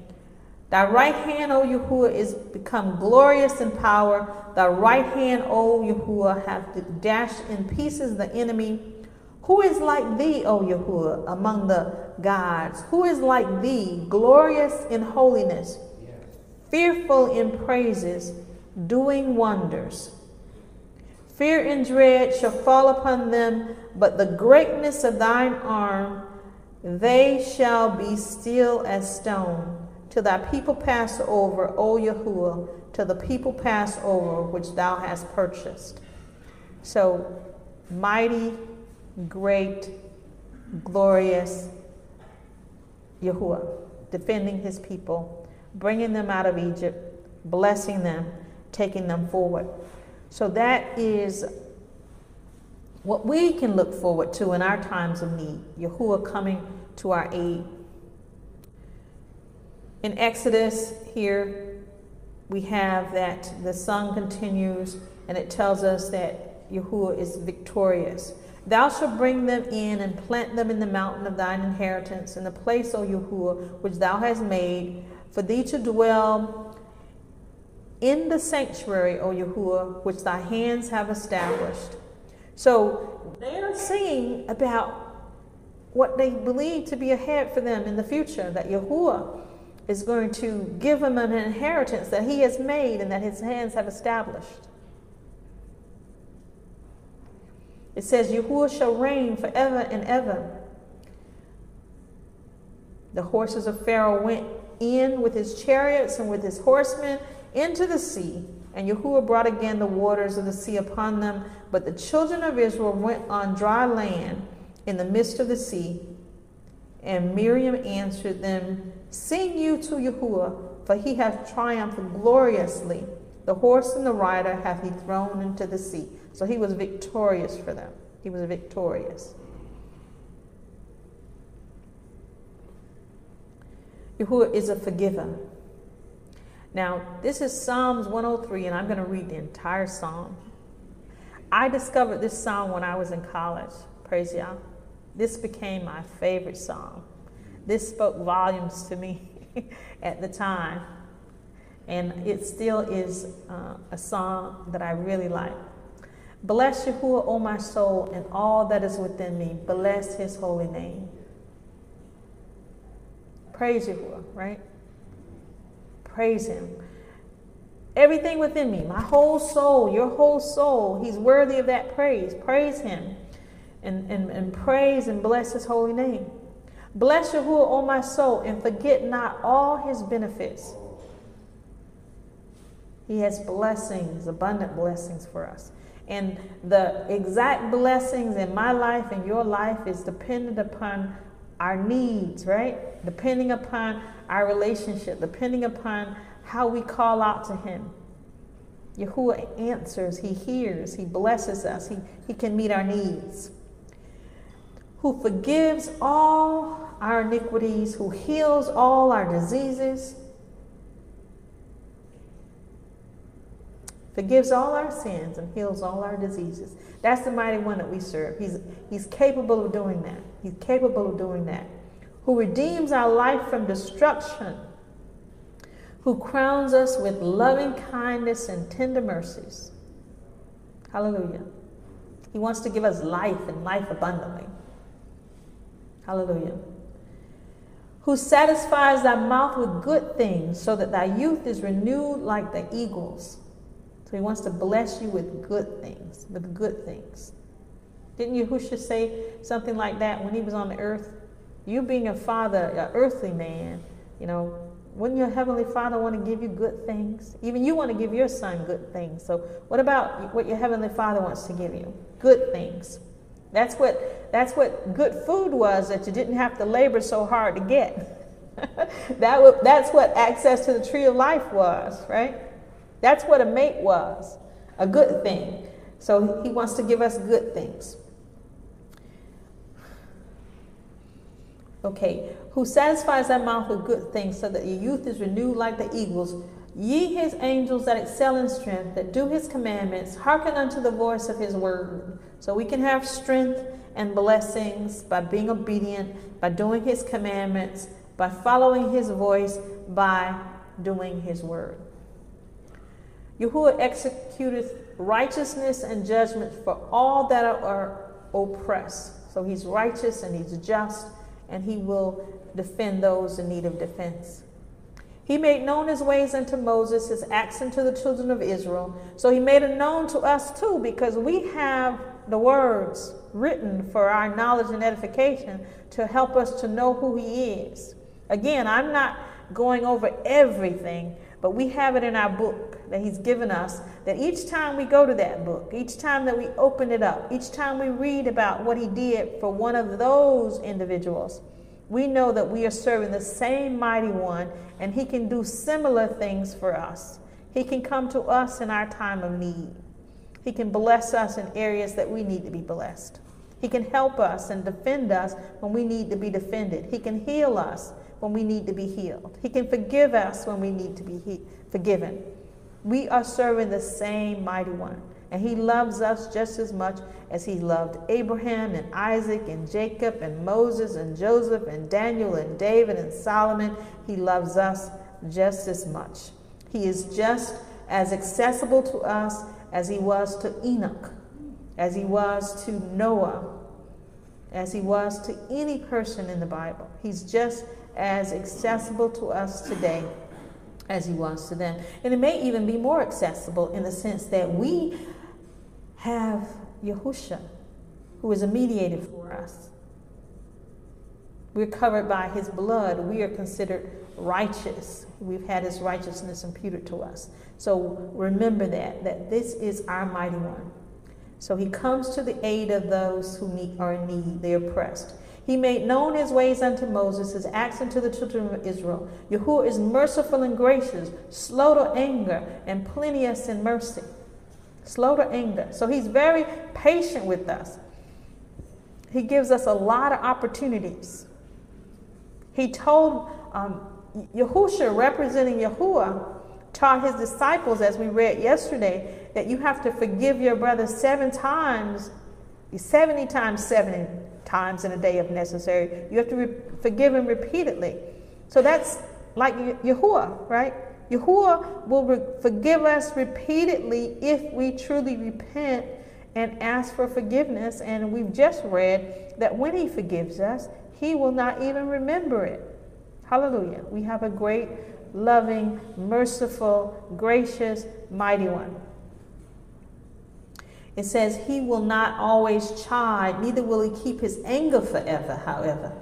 Thy right hand, O Yahuwah, is become glorious in power. Thy right hand, O Yahuwah, hath dashed in pieces the enemy. Who is like thee, O Yahuwah, among the gods? Who is like thee, glorious in holiness, fearful in praises, doing wonders? Fear and dread shall fall upon them, but the greatness of thine arm, they shall be still as stone till thy people pass over, O Yahuwah, till the people pass over which thou hast purchased. So, mighty, great, glorious Yahuwah, defending his people, bringing them out of Egypt, blessing them, taking them forward. So, that is what we can look forward to in our times of need. Yahuwah coming to our aid in Exodus, here we have that the song continues and it tells us that Yahuwah is victorious. Thou shalt bring them in and plant them in the mountain of thine inheritance, in the place, O Yahuwah, which thou hast made, for thee to dwell in the sanctuary, O Yahuwah, which thy hands have established. So they are singing about what they believe to be ahead for them in the future, that Yahuwah is going to give them an inheritance that he has made and that his hands have established. It says, Yahuwah shall reign forever and ever. The horses of Pharaoh went in with his chariots and with his horsemen into the sea, and Yahuwah brought again the waters of the sea upon them. But the children of Israel went on dry land in the midst of the sea. And Miriam answered them, Sing you to Yahuwah, for he hath triumphed gloriously. The horse and the rider hath he thrown into the sea. So he was victorious for them. He was victorious. Yahuwah is a forgiver. Now, this is Psalms 103, and I'm going to read the entire psalm. I discovered this psalm when I was in college. Praise Yah. This became my favorite psalm. This spoke volumes to me (laughs) at the time. And it still is uh, a song that I really like. Bless Yahuwah, O my soul, and all that is within me. Bless his holy name. Praise Yahuwah, right? Praise him. Everything within me, my whole soul, your whole soul, he's worthy of that praise. Praise him and, and, and praise and bless his holy name. Bless Yahuwah, O my soul, and forget not all his benefits. He has blessings, abundant blessings for us. And the exact blessings in my life and your life is dependent upon our needs, right? Depending upon our relationship, depending upon how we call out to Him. Yahuwah answers, He hears, He blesses us, He, he can meet our needs. Who forgives all our iniquities, who heals all our diseases, forgives all our sins, and heals all our diseases. That's the mighty one that we serve. He's, he's capable of doing that. He's capable of doing that. Who redeems our life from destruction who crowns us with loving kindness and tender mercies. Hallelujah. He wants to give us life and life abundantly. Hallelujah. Who satisfies thy mouth with good things so that thy youth is renewed like the eagles. So he wants to bless you with good things, with good things. Didn't Yahushua say something like that when he was on the earth? You being a father, an earthly man, you know, wouldn't your heavenly father want to give you good things? Even you want to give your son good things. So what about what your heavenly father wants to give you? Good things. That's what that's what good food was that you didn't have to labor so hard to get. (laughs) that w- that's what access to the tree of life was, right? That's what a mate was, a good thing. So he wants to give us good things. Okay, who satisfies thy mouth with good things, so that your youth is renewed like the eagles. Ye his angels that excel in strength, that do his commandments, hearken unto the voice of his word. So we can have strength and blessings by being obedient, by doing his commandments, by following his voice, by doing his word. Yahuwah executeth righteousness and judgment for all that are oppressed. So he's righteous and he's just and he will defend those in need of defense. He made known his ways unto Moses, his acts unto the children of Israel. So he made it known to us too, because we have the words written for our knowledge and edification to help us to know who he is. Again, I'm not going over everything, but we have it in our book that he's given us that each time we go to that book, each time that we open it up, each time we read about what he did for one of those individuals, we know that we are serving the same mighty one and he can do similar things for us. He can come to us in our time of need. He can bless us in areas that we need to be blessed. He can help us and defend us when we need to be defended. He can heal us when we need to be healed. He can forgive us when we need to be he- forgiven. We are serving the same mighty one. And he loves us just as much as he loved Abraham and Isaac and Jacob and Moses and Joseph and Daniel and David and Solomon. He loves us just as much. He is just as accessible to us as he was to Enoch, as he was to Noah, as he was to any person in the Bible. He's just as accessible to us today as he was to them. And it may even be more accessible in the sense that we have Yahusha, who is a mediator for us. We're covered by his blood. We are considered righteous. We've had his righteousness imputed to us. So remember that, that this is our mighty one. So he comes to the aid of those who need, are in need, the oppressed. He made known his ways unto Moses, his acts unto the children of Israel. Yahuwah is merciful and gracious, slow to anger, and plenteous in mercy. Slow to anger. So he's very patient with us. He gives us a lot of opportunities. He told um, Yahusha, representing Yahuwah, taught his disciples, as we read yesterday, that you have to forgive your brother seven times, 70 times 70 times in a day if necessary. You have to re- forgive him repeatedly. So that's like Yahuwah, right? Yahuwah will re- forgive us repeatedly if we truly repent and ask for forgiveness. And we've just read that when he forgives us, he will not even remember it. Hallelujah. We have a great, loving, merciful, gracious, mighty one. It says, He will not always chide, neither will He keep His anger forever, however.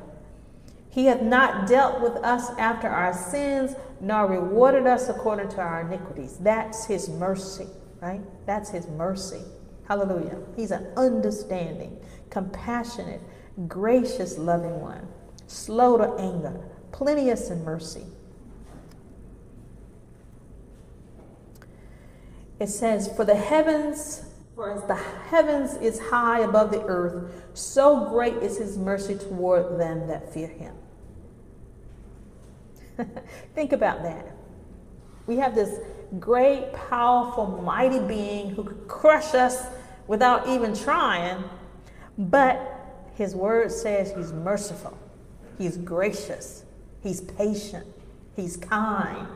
He hath not dealt with us after our sins, nor rewarded us according to our iniquities. That's His mercy, right? That's His mercy. Hallelujah. He's an understanding, compassionate, gracious, loving one, slow to anger, plenteous in mercy. It says, For the heavens for as the heavens is high above the earth, so great is his mercy toward them that fear him. (laughs) Think about that. We have this great, powerful, mighty being who could crush us without even trying, but his word says he's merciful, he's gracious, he's patient, he's kind,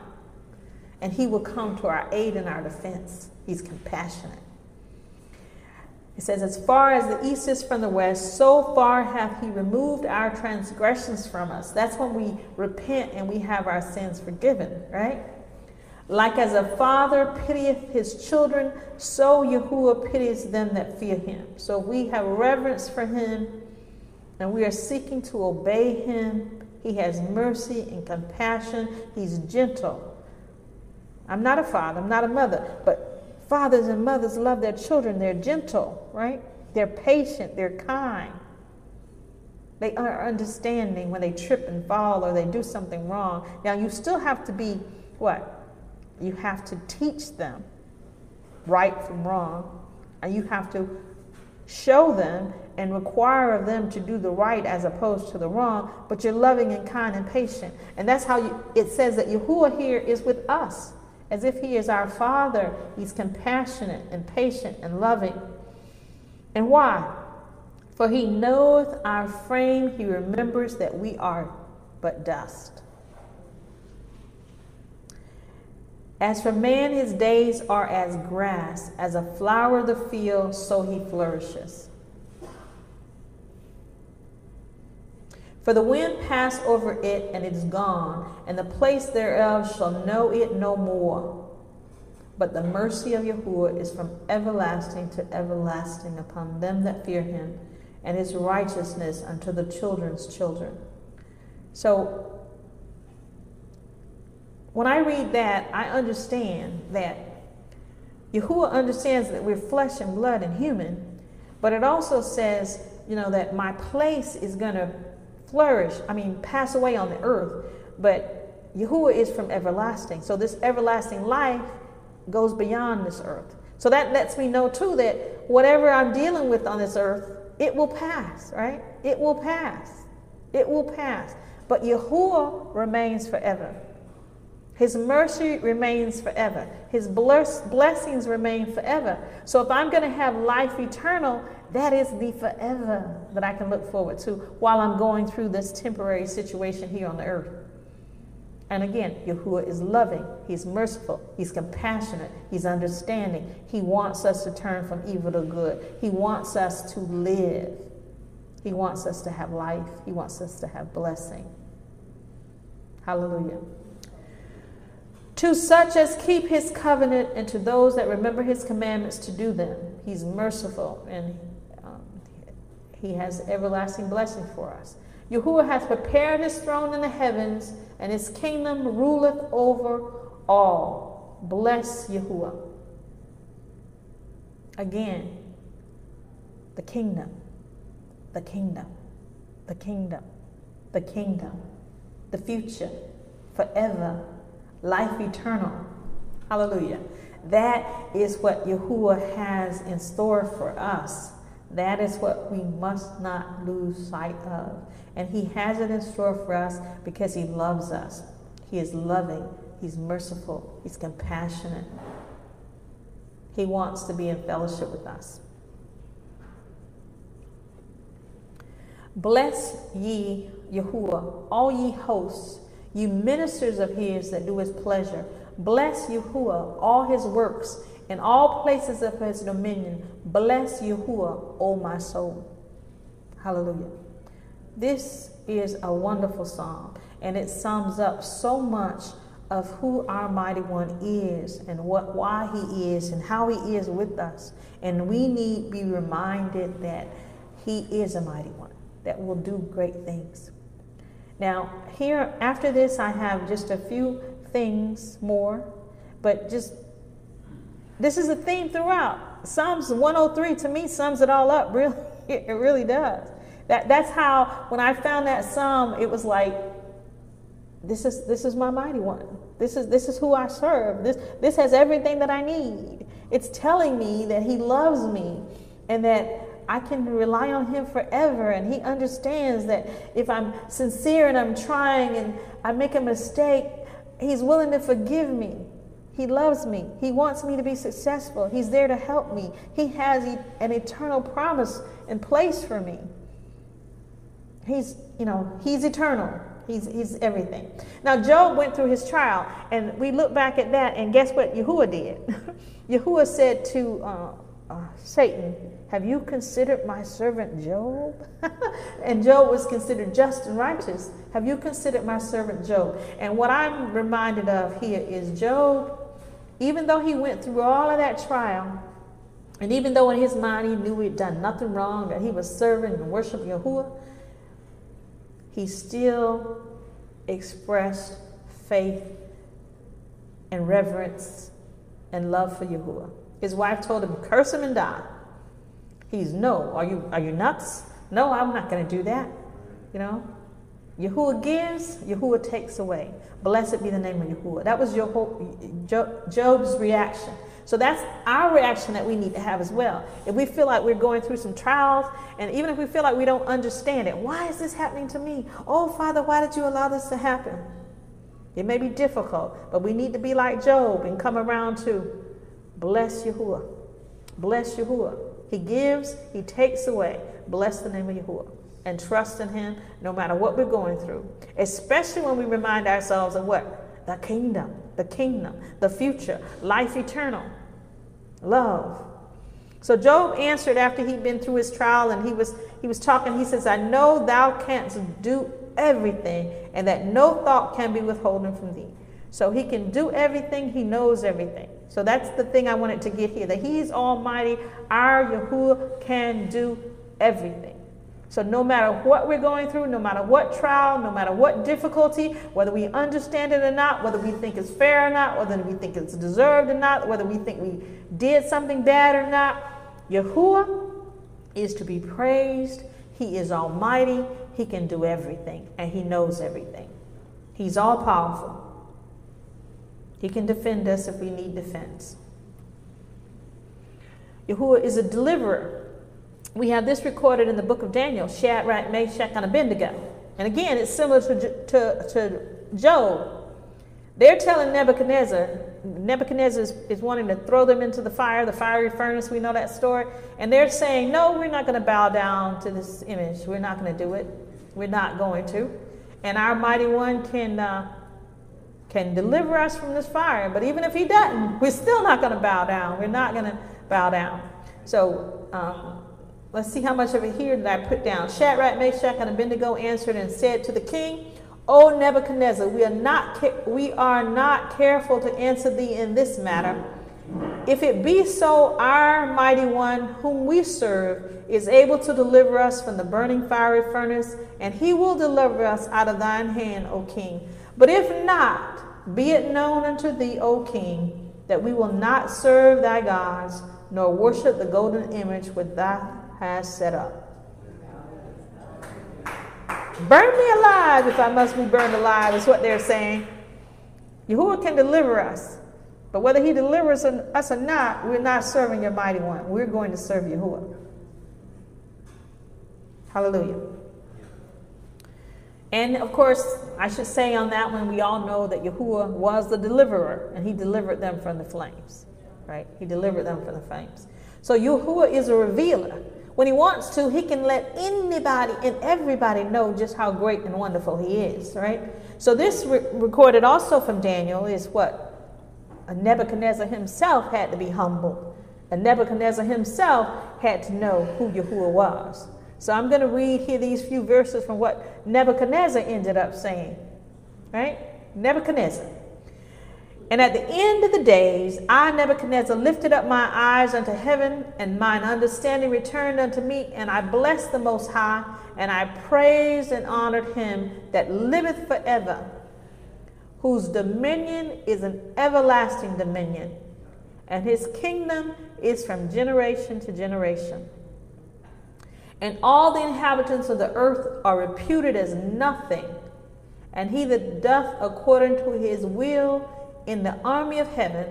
and he will come to our aid and our defense. He's compassionate. It says, As far as the east is from the west, so far hath he removed our transgressions from us. That's when we repent and we have our sins forgiven, right? Like as a father pitieth his children, so Yahuwah pities them that fear him. So we have reverence for him and we are seeking to obey him. He has mercy and compassion. He's gentle. I'm not a father, I'm not a mother, but fathers and mothers love their children. They're gentle, right? They're patient, they're kind. They are understanding when they trip and fall or they do something wrong. Now, you still have to be what? You have to teach them right from wrong, and you have to show them and require of them to do the right as opposed to the wrong, but you're loving and kind and patient. And that's how you, it says that Yahuwah here is with us, as if He is our Father. He's compassionate and patient and loving. And why? For He knoweth our frame, He remembers that we are but dust. As for man, his days are as grass, as a flower of the field, so he flourishes. For the wind passed over it, and it is gone, and the place thereof shall know it no more. But the mercy of Yahuwah is from everlasting to everlasting upon them that fear him, and his righteousness unto the children's children. So when I read that, I understand that Yahuwah understands that we're flesh and blood and human, but it also says, you know, that my place is going to flourish, I mean, pass away on the earth, but Yahuwah is from everlasting. So this everlasting life goes beyond this earth. So that lets me know too that whatever I'm dealing with on this earth, it will pass, right? It will pass. It will pass. But Yahuwah remains forever. His mercy remains forever. His bless- blessings remain forever. So if I'm going to have life eternal, that is the forever that I can look forward to while I'm going through this temporary situation here on the earth. And again, Yahuwah is loving, He's merciful, He's compassionate, He's understanding. He wants us to turn from evil to good. He wants us to live. He wants us to have life. He wants us to have blessing. Hallelujah. To such as keep his covenant, and to those that remember his commandments to do them. He's merciful and um, he has everlasting blessing for us. Yahuwah hath prepared his throne in the heavens, and his kingdom ruleth over all. Bless Yahuwah. Again, the kingdom, the kingdom, the kingdom, the kingdom, the future, forever life eternal. Hallelujah. That is what Yahuwah has in store for us. That is what we must not lose sight of. And He has it in store for us because He loves us. He is loving, He's merciful, He's compassionate. He wants to be in fellowship with us. Bless ye Yahuwah, all ye hosts you ministers of his that do his pleasure. Bless Yahuwah, all his works, in all places of his dominion. Bless Yahuwah, O my soul. Hallelujah. This is a wonderful psalm, and it sums up so much of who our mighty one is and what why he is and how he is with us. And we need be reminded that he is a mighty one that will do great things. Now, here after this, I have just a few things more, but just this is a theme throughout. Psalms 103 to me sums it all up. (laughs) Really, it really does. That that's how when I found that psalm, it was like, this is this is my mighty one. This is this is who I serve. This this has everything that I need. It's telling me that He loves me and that I can rely on Him forever. And He understands that if I'm sincere and I'm trying and I make a mistake, He's willing to forgive me. He loves me. He wants me to be successful. He's there to help me. He has an eternal promise in place for me. He's, you know, He's eternal. He's, he's everything. Now, Job went through his trial, and we look back at that, and guess what Yahuwah did? (laughs) Yahuwah said to uh, uh, Satan, Have you considered my servant Job? (laughs) and Job was considered just and righteous. Have you considered my servant Job? And what I'm reminded of here is Job, even though he went through all of that trial, and even though in his mind he knew he'd done nothing wrong, that he was serving and worshiping Yahuwah, he still expressed faith and reverence and love for Yahuwah. His wife told him, curse him and die. He's no. Are you are you nuts? No, I'm not going to do that. You know, Yahuwah gives, Yahuwah takes away. Blessed be the name of Yahuwah. That was Job's reaction. So that's our reaction that we need to have as well. If we feel like we're going through some trials, and even if we feel like we don't understand it, why is this happening to me? Oh, Father, why did you allow this to happen? It may be difficult, but we need to be like Job and come around to bless Yahuwah. Bless Yahuwah. He gives, He takes away. Bless the name of Yahuwah and trust in Him no matter what we're going through, especially when we remind ourselves of what? The kingdom the kingdom, the future, life eternal, love. So Job answered after he'd been through his trial and he was he was talking. He says, "I know thou canst do everything, and that no thought can be withholden from thee." So he can do everything. He knows everything. So that's the thing I wanted to get here. That He's Almighty. Our Yahuwah can do everything. So, no matter what we're going through, no matter what trial, no matter what difficulty, whether we understand it or not, whether we think it's fair or not, whether we think it's deserved or not, whether we think we did something bad or not, Yahuwah is to be praised. He is almighty. He can do everything, and He knows everything. He's all powerful. He can defend us if we need defense. Yahuwah is a deliverer we have this recorded in the book of Daniel Shadrach, Meshach, and Abednego. And again, it's similar to, to, to Job. They're telling Nebuchadnezzar, Nebuchadnezzar is, is, wanting to throw them into the fire, the fiery furnace. We know that story. And they're saying, No, we're not going to bow down to this image. We're not going to do it. We're not going to. And our mighty one can, uh, can deliver us from this fire. But even if he doesn't, we're still not going to bow down. We're not going to bow down. So, um, Let's see how much of it here that I put down. Shadrach, Meshach, and Abednego answered and said to the king, O Nebuchadnezzar, we are not we are not careful to answer thee in this matter. If it be so, our mighty one, whom we serve, is able to deliver us from the burning fiery furnace, and he will deliver us out of thine hand, O king. But if not, be it known unto thee, O king, that we will not serve thy gods, nor worship the golden image with thou has set up. Burn me alive if I must be burned alive, is what they're saying. Yahuwah can deliver us. But whether he delivers us or not, we're not serving your mighty one. We're going to serve Yahuwah. Hallelujah. And of course, I should say on that one, we all know that Yahuwah was the deliverer, and he delivered them from the flames. Right? He delivered them from the flames. So Yahuwah is a revealer. When he wants to, he can let anybody and everybody know just how great and wonderful he is, right? So this re- recorded also from Daniel is what? Nebuchadnezzar himself had to be humble. And Nebuchadnezzar himself had to know who Yahuwah was. So I'm going to read here these few verses from what Nebuchadnezzar ended up saying, right? Nebuchadnezzar. And at the end of the days, I, Nebuchadnezzar, lifted up my eyes unto heaven, and mine understanding returned unto me, and I blessed the Most High, and I praised and honored him that liveth forever, whose dominion is an everlasting dominion, and his kingdom is from generation to generation. And all the inhabitants of the earth are reputed as nothing, and he that doth according to his will in the army of heaven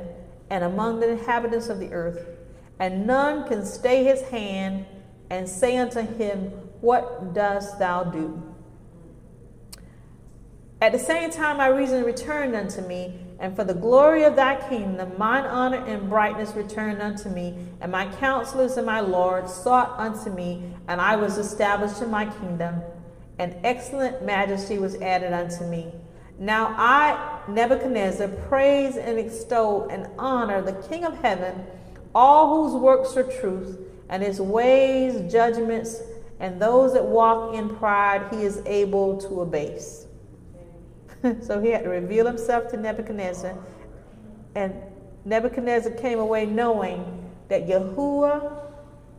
and among the inhabitants of the earth, and none can stay his hand and say unto him, What dost thou do? At the same time, my reason returned unto me, and for the glory of thy kingdom, mine honor and brightness returned unto me, and my counselors and my lords sought unto me, and I was established in my kingdom, and excellent majesty was added unto me. Now I, Nebuchadnezzar, praise and extol and honor the King of heaven, all whose works are truth, and his ways judgments, and those that walk in pride he is able to abase. (laughs) so he had to reveal himself to Nebuchadnezzar. And Nebuchadnezzar came away knowing that Yahuwah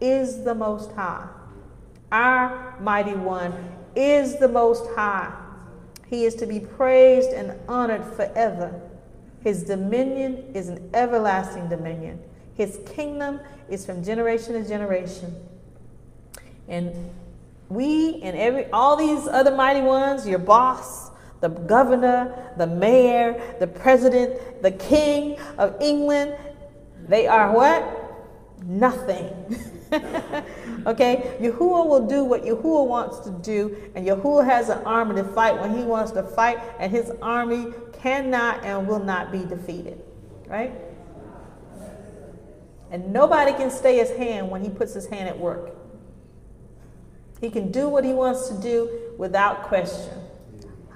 is the Most High. Our mighty one is the Most High. He is to be praised and honored forever. His dominion is an everlasting dominion. His kingdom is from generation to generation. And we and every all these other mighty ones, your boss, the governor, the mayor, the president, the king of England, they are what? Nothing. (laughs) okay? Yahuwah will do what Yahuwah wants to do, and Yahuwah has an army to fight when he wants to fight, and his army cannot and will not be defeated. Right? And nobody can stay his hand when he puts his hand at work. He can do what he wants to do without question.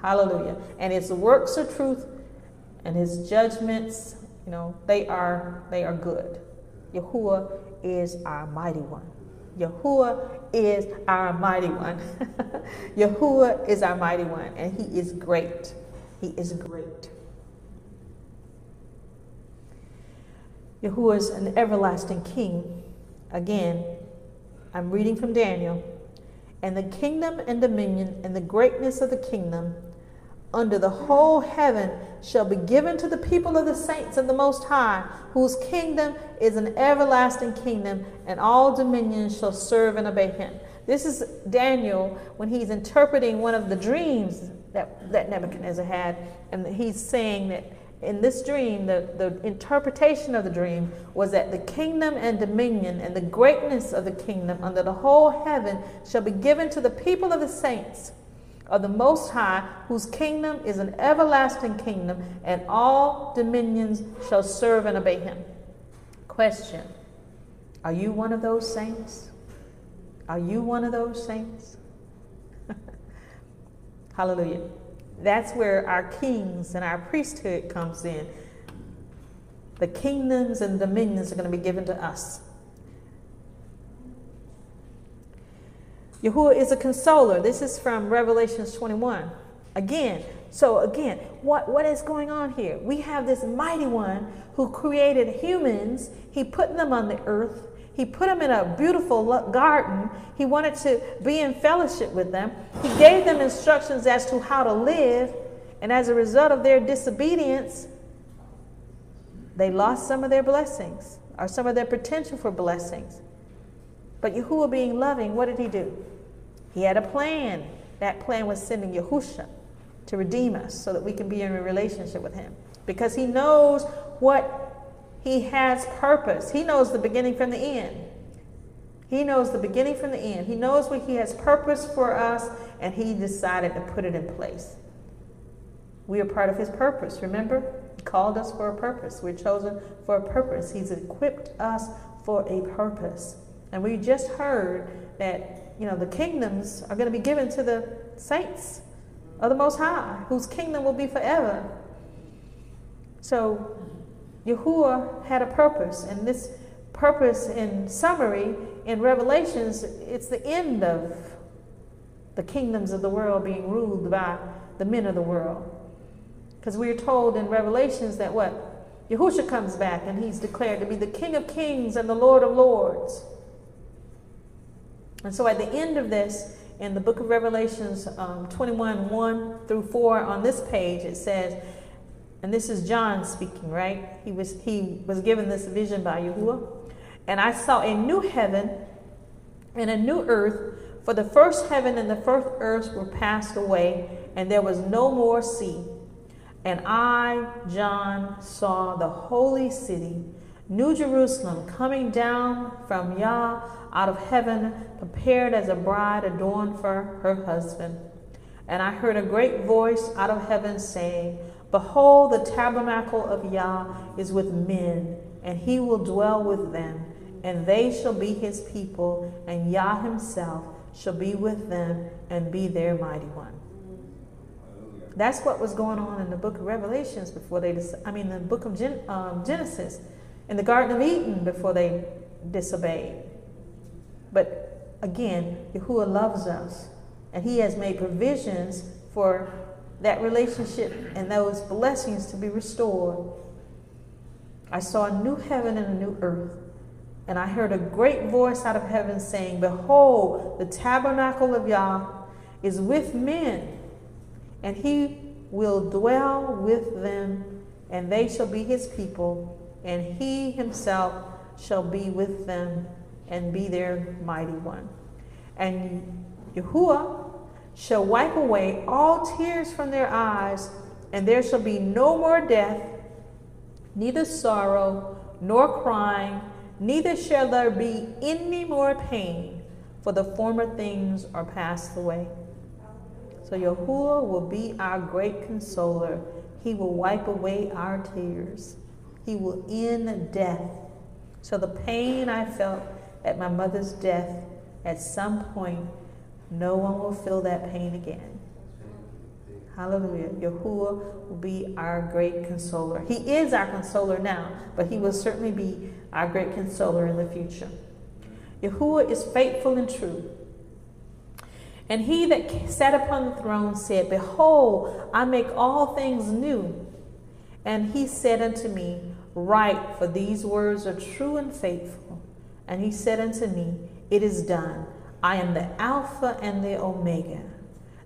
Hallelujah. And his works are truth and his judgments, you know, they are they are good. Yahuwah is our mighty one. Yahuwah is our mighty one. (laughs) Yahuwah is our mighty one, and he is great. He is great. Yahuwah is an everlasting king. Again, I'm reading from Daniel. And the kingdom and dominion and the greatness of the kingdom under the whole heaven shall be given to the people of the saints of the Most High, whose kingdom is an everlasting kingdom, and all dominions shall serve and obey him. This is Daniel when he's interpreting one of the dreams that, that Nebuchadnezzar had, and he's saying that in this dream, the, the interpretation of the dream was that the kingdom and dominion and the greatness of the kingdom under the whole heaven shall be given to the people of the saints of the Most High, whose kingdom is an everlasting kingdom, and all dominions shall serve and obey him. Question Are you one of those saints? Are you one of those saints? (laughs) Hallelujah. That's where our kings and our priesthood comes in. The kingdoms and dominions are going to be given to us. Yahuwah is a consoler. This is from Revelations 21. Again, so again, what, what is going on here? We have this mighty one who created humans. He put them on the earth. He put them in a beautiful garden. He wanted to be in fellowship with them. He gave them instructions as to how to live. And as a result of their disobedience, they lost some of their blessings or some of their potential for blessings. But Yahuwah being loving, what did he do? He had a plan. That plan was sending Yahusha to redeem us so that we can be in a relationship with him. Because he knows what he has purpose. He knows the beginning from the end. He knows the beginning from the end. He knows what he has purpose for us, and he decided to put it in place. We are part of his purpose, remember? He called us for a purpose. We're chosen for a purpose. He's equipped us for a purpose. And we just heard that, you know, the kingdoms are going to be given to the saints of the Most High, whose kingdom will be forever. So, Yahuwah had a purpose, and this purpose, in summary, in Revelations, it's the end of the kingdoms of the world being ruled by the men of the world. Because we are told in Revelations that what? Yahusha comes back and he's declared to be the King of Kings and the Lord of Lords. And so at the end of this, in the book of Revelations um, 21 1 through 4, on this page, it says, and this is John speaking, right? He was, he was given this vision by Yahuwah. And I saw a new heaven and a new earth, for the first heaven and the first earth were passed away, and there was no more sea. And I, John, saw the holy city, New Jerusalem, coming down from Yah out of heaven, prepared as a bride adorned for her husband. And I heard a great voice out of heaven saying, Behold, the tabernacle of Yah is with men, and he will dwell with them, and they shall be his people, and Yah himself shall be with them and be their mighty one. That's what was going on in the book of Revelations before they, I mean, the book of Gen, um, Genesis, in the Garden of Eden before they disobeyed. But again, Yahuwah loves us, and He has made provisions for that relationship and those blessings to be restored. I saw a new heaven and a new earth. And I heard a great voice out of heaven saying, Behold, the tabernacle of Yah is with men, and he will dwell with them, and they shall be his people, and he himself shall be with them and be their mighty one. And Yahuwah shall wipe away all tears from their eyes, and there shall be no more death, neither sorrow, nor crying, neither shall there be any more pain, for the former things are passed away. So Yahuwah will be our great consoler. He will wipe away our tears. He will end death. So the pain I felt at my mother's death at some point no one will feel that pain again. Hallelujah. Yahuwah will be our great consoler. He is our consoler now, but he will certainly be our great consoler in the future. Yahuwah is faithful and true. And he that sat upon the throne said, Behold, I make all things new. And he said unto me, Write, for these words are true and faithful. And he said unto me, It is done. I am the Alpha and the Omega,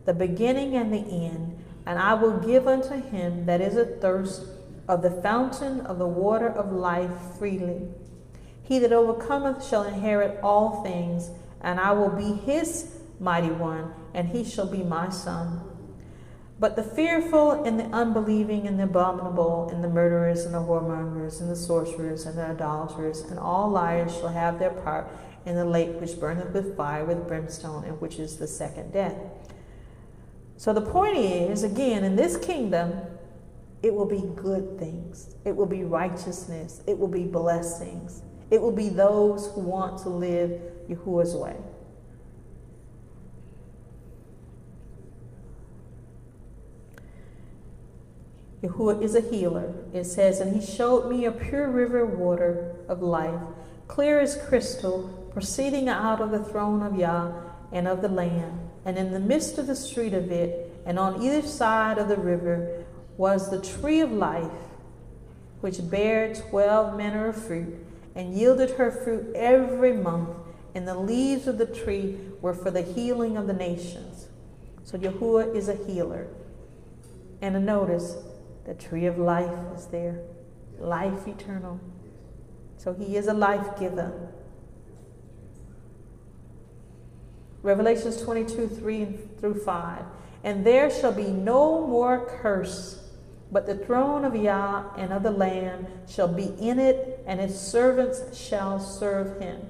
the beginning and the end, and I will give unto him that is athirst of the fountain of the water of life freely. He that overcometh shall inherit all things, and I will be his mighty one, and he shall be my son. But the fearful and the unbelieving and the abominable and the murderers and the whoremongers and the sorcerers and the idolaters and all liars shall have their part in the lake which burneth with fire with brimstone, and which is the second death. So the point is, again, in this kingdom, it will be good things. It will be righteousness. It will be blessings. It will be those who want to live Yahuwah's way. Yahuwah is a healer. It says, And he showed me a pure river water of life, clear as crystal, proceeding out of the throne of Yah and of the Lamb. And in the midst of the street of it, and on either side of the river, was the tree of life, which bare twelve manner of fruit, and yielded her fruit every month. And the leaves of the tree were for the healing of the nations. So Yahuwah is a healer. And a notice, the tree of life is there, life eternal. So he is a life giver. Revelations 22, 3 through 5. And there shall be no more curse, but the throne of Yah and of the Lamb shall be in it, and his servants shall serve him.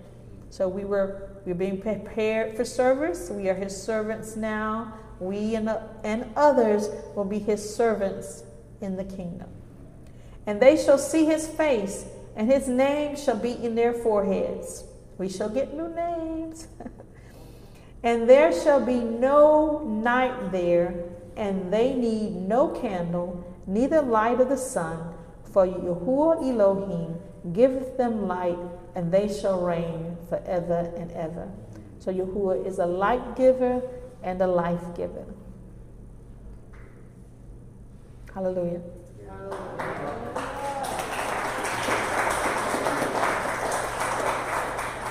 So we were we're being prepared for service. We are his servants now. We and, and others will be his servants in the kingdom. And they shall see his face, and his name shall be in their foreheads. We shall get new names. (laughs) And there shall be no night there, and they need no candle, neither light of the sun, for Yahuwah Elohim giveth them light, and they shall reign forever and ever. So Yahuwah is a light giver and a life giver. Hallelujah.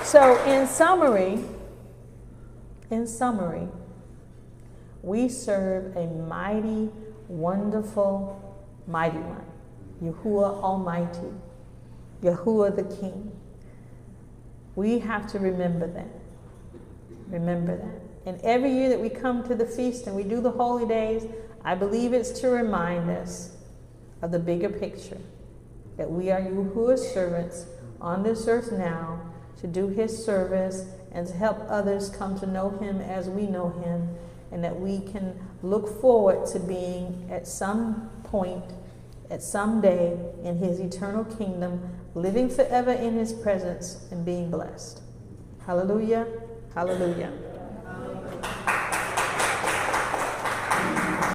So, in summary, in summary, we serve a mighty, wonderful, mighty one, Yahuwah Almighty, Yahuwah the King. We have to remember that. Remember that. And every year that we come to the feast and we do the holy days, I believe it's to remind us of the bigger picture that we are Yahuwah's servants on this earth now to do his service and to help others come to know him as we know him, and that we can look forward to being at some point, at some day, in his eternal kingdom, living forever in his presence and being blessed. Hallelujah. Hallelujah.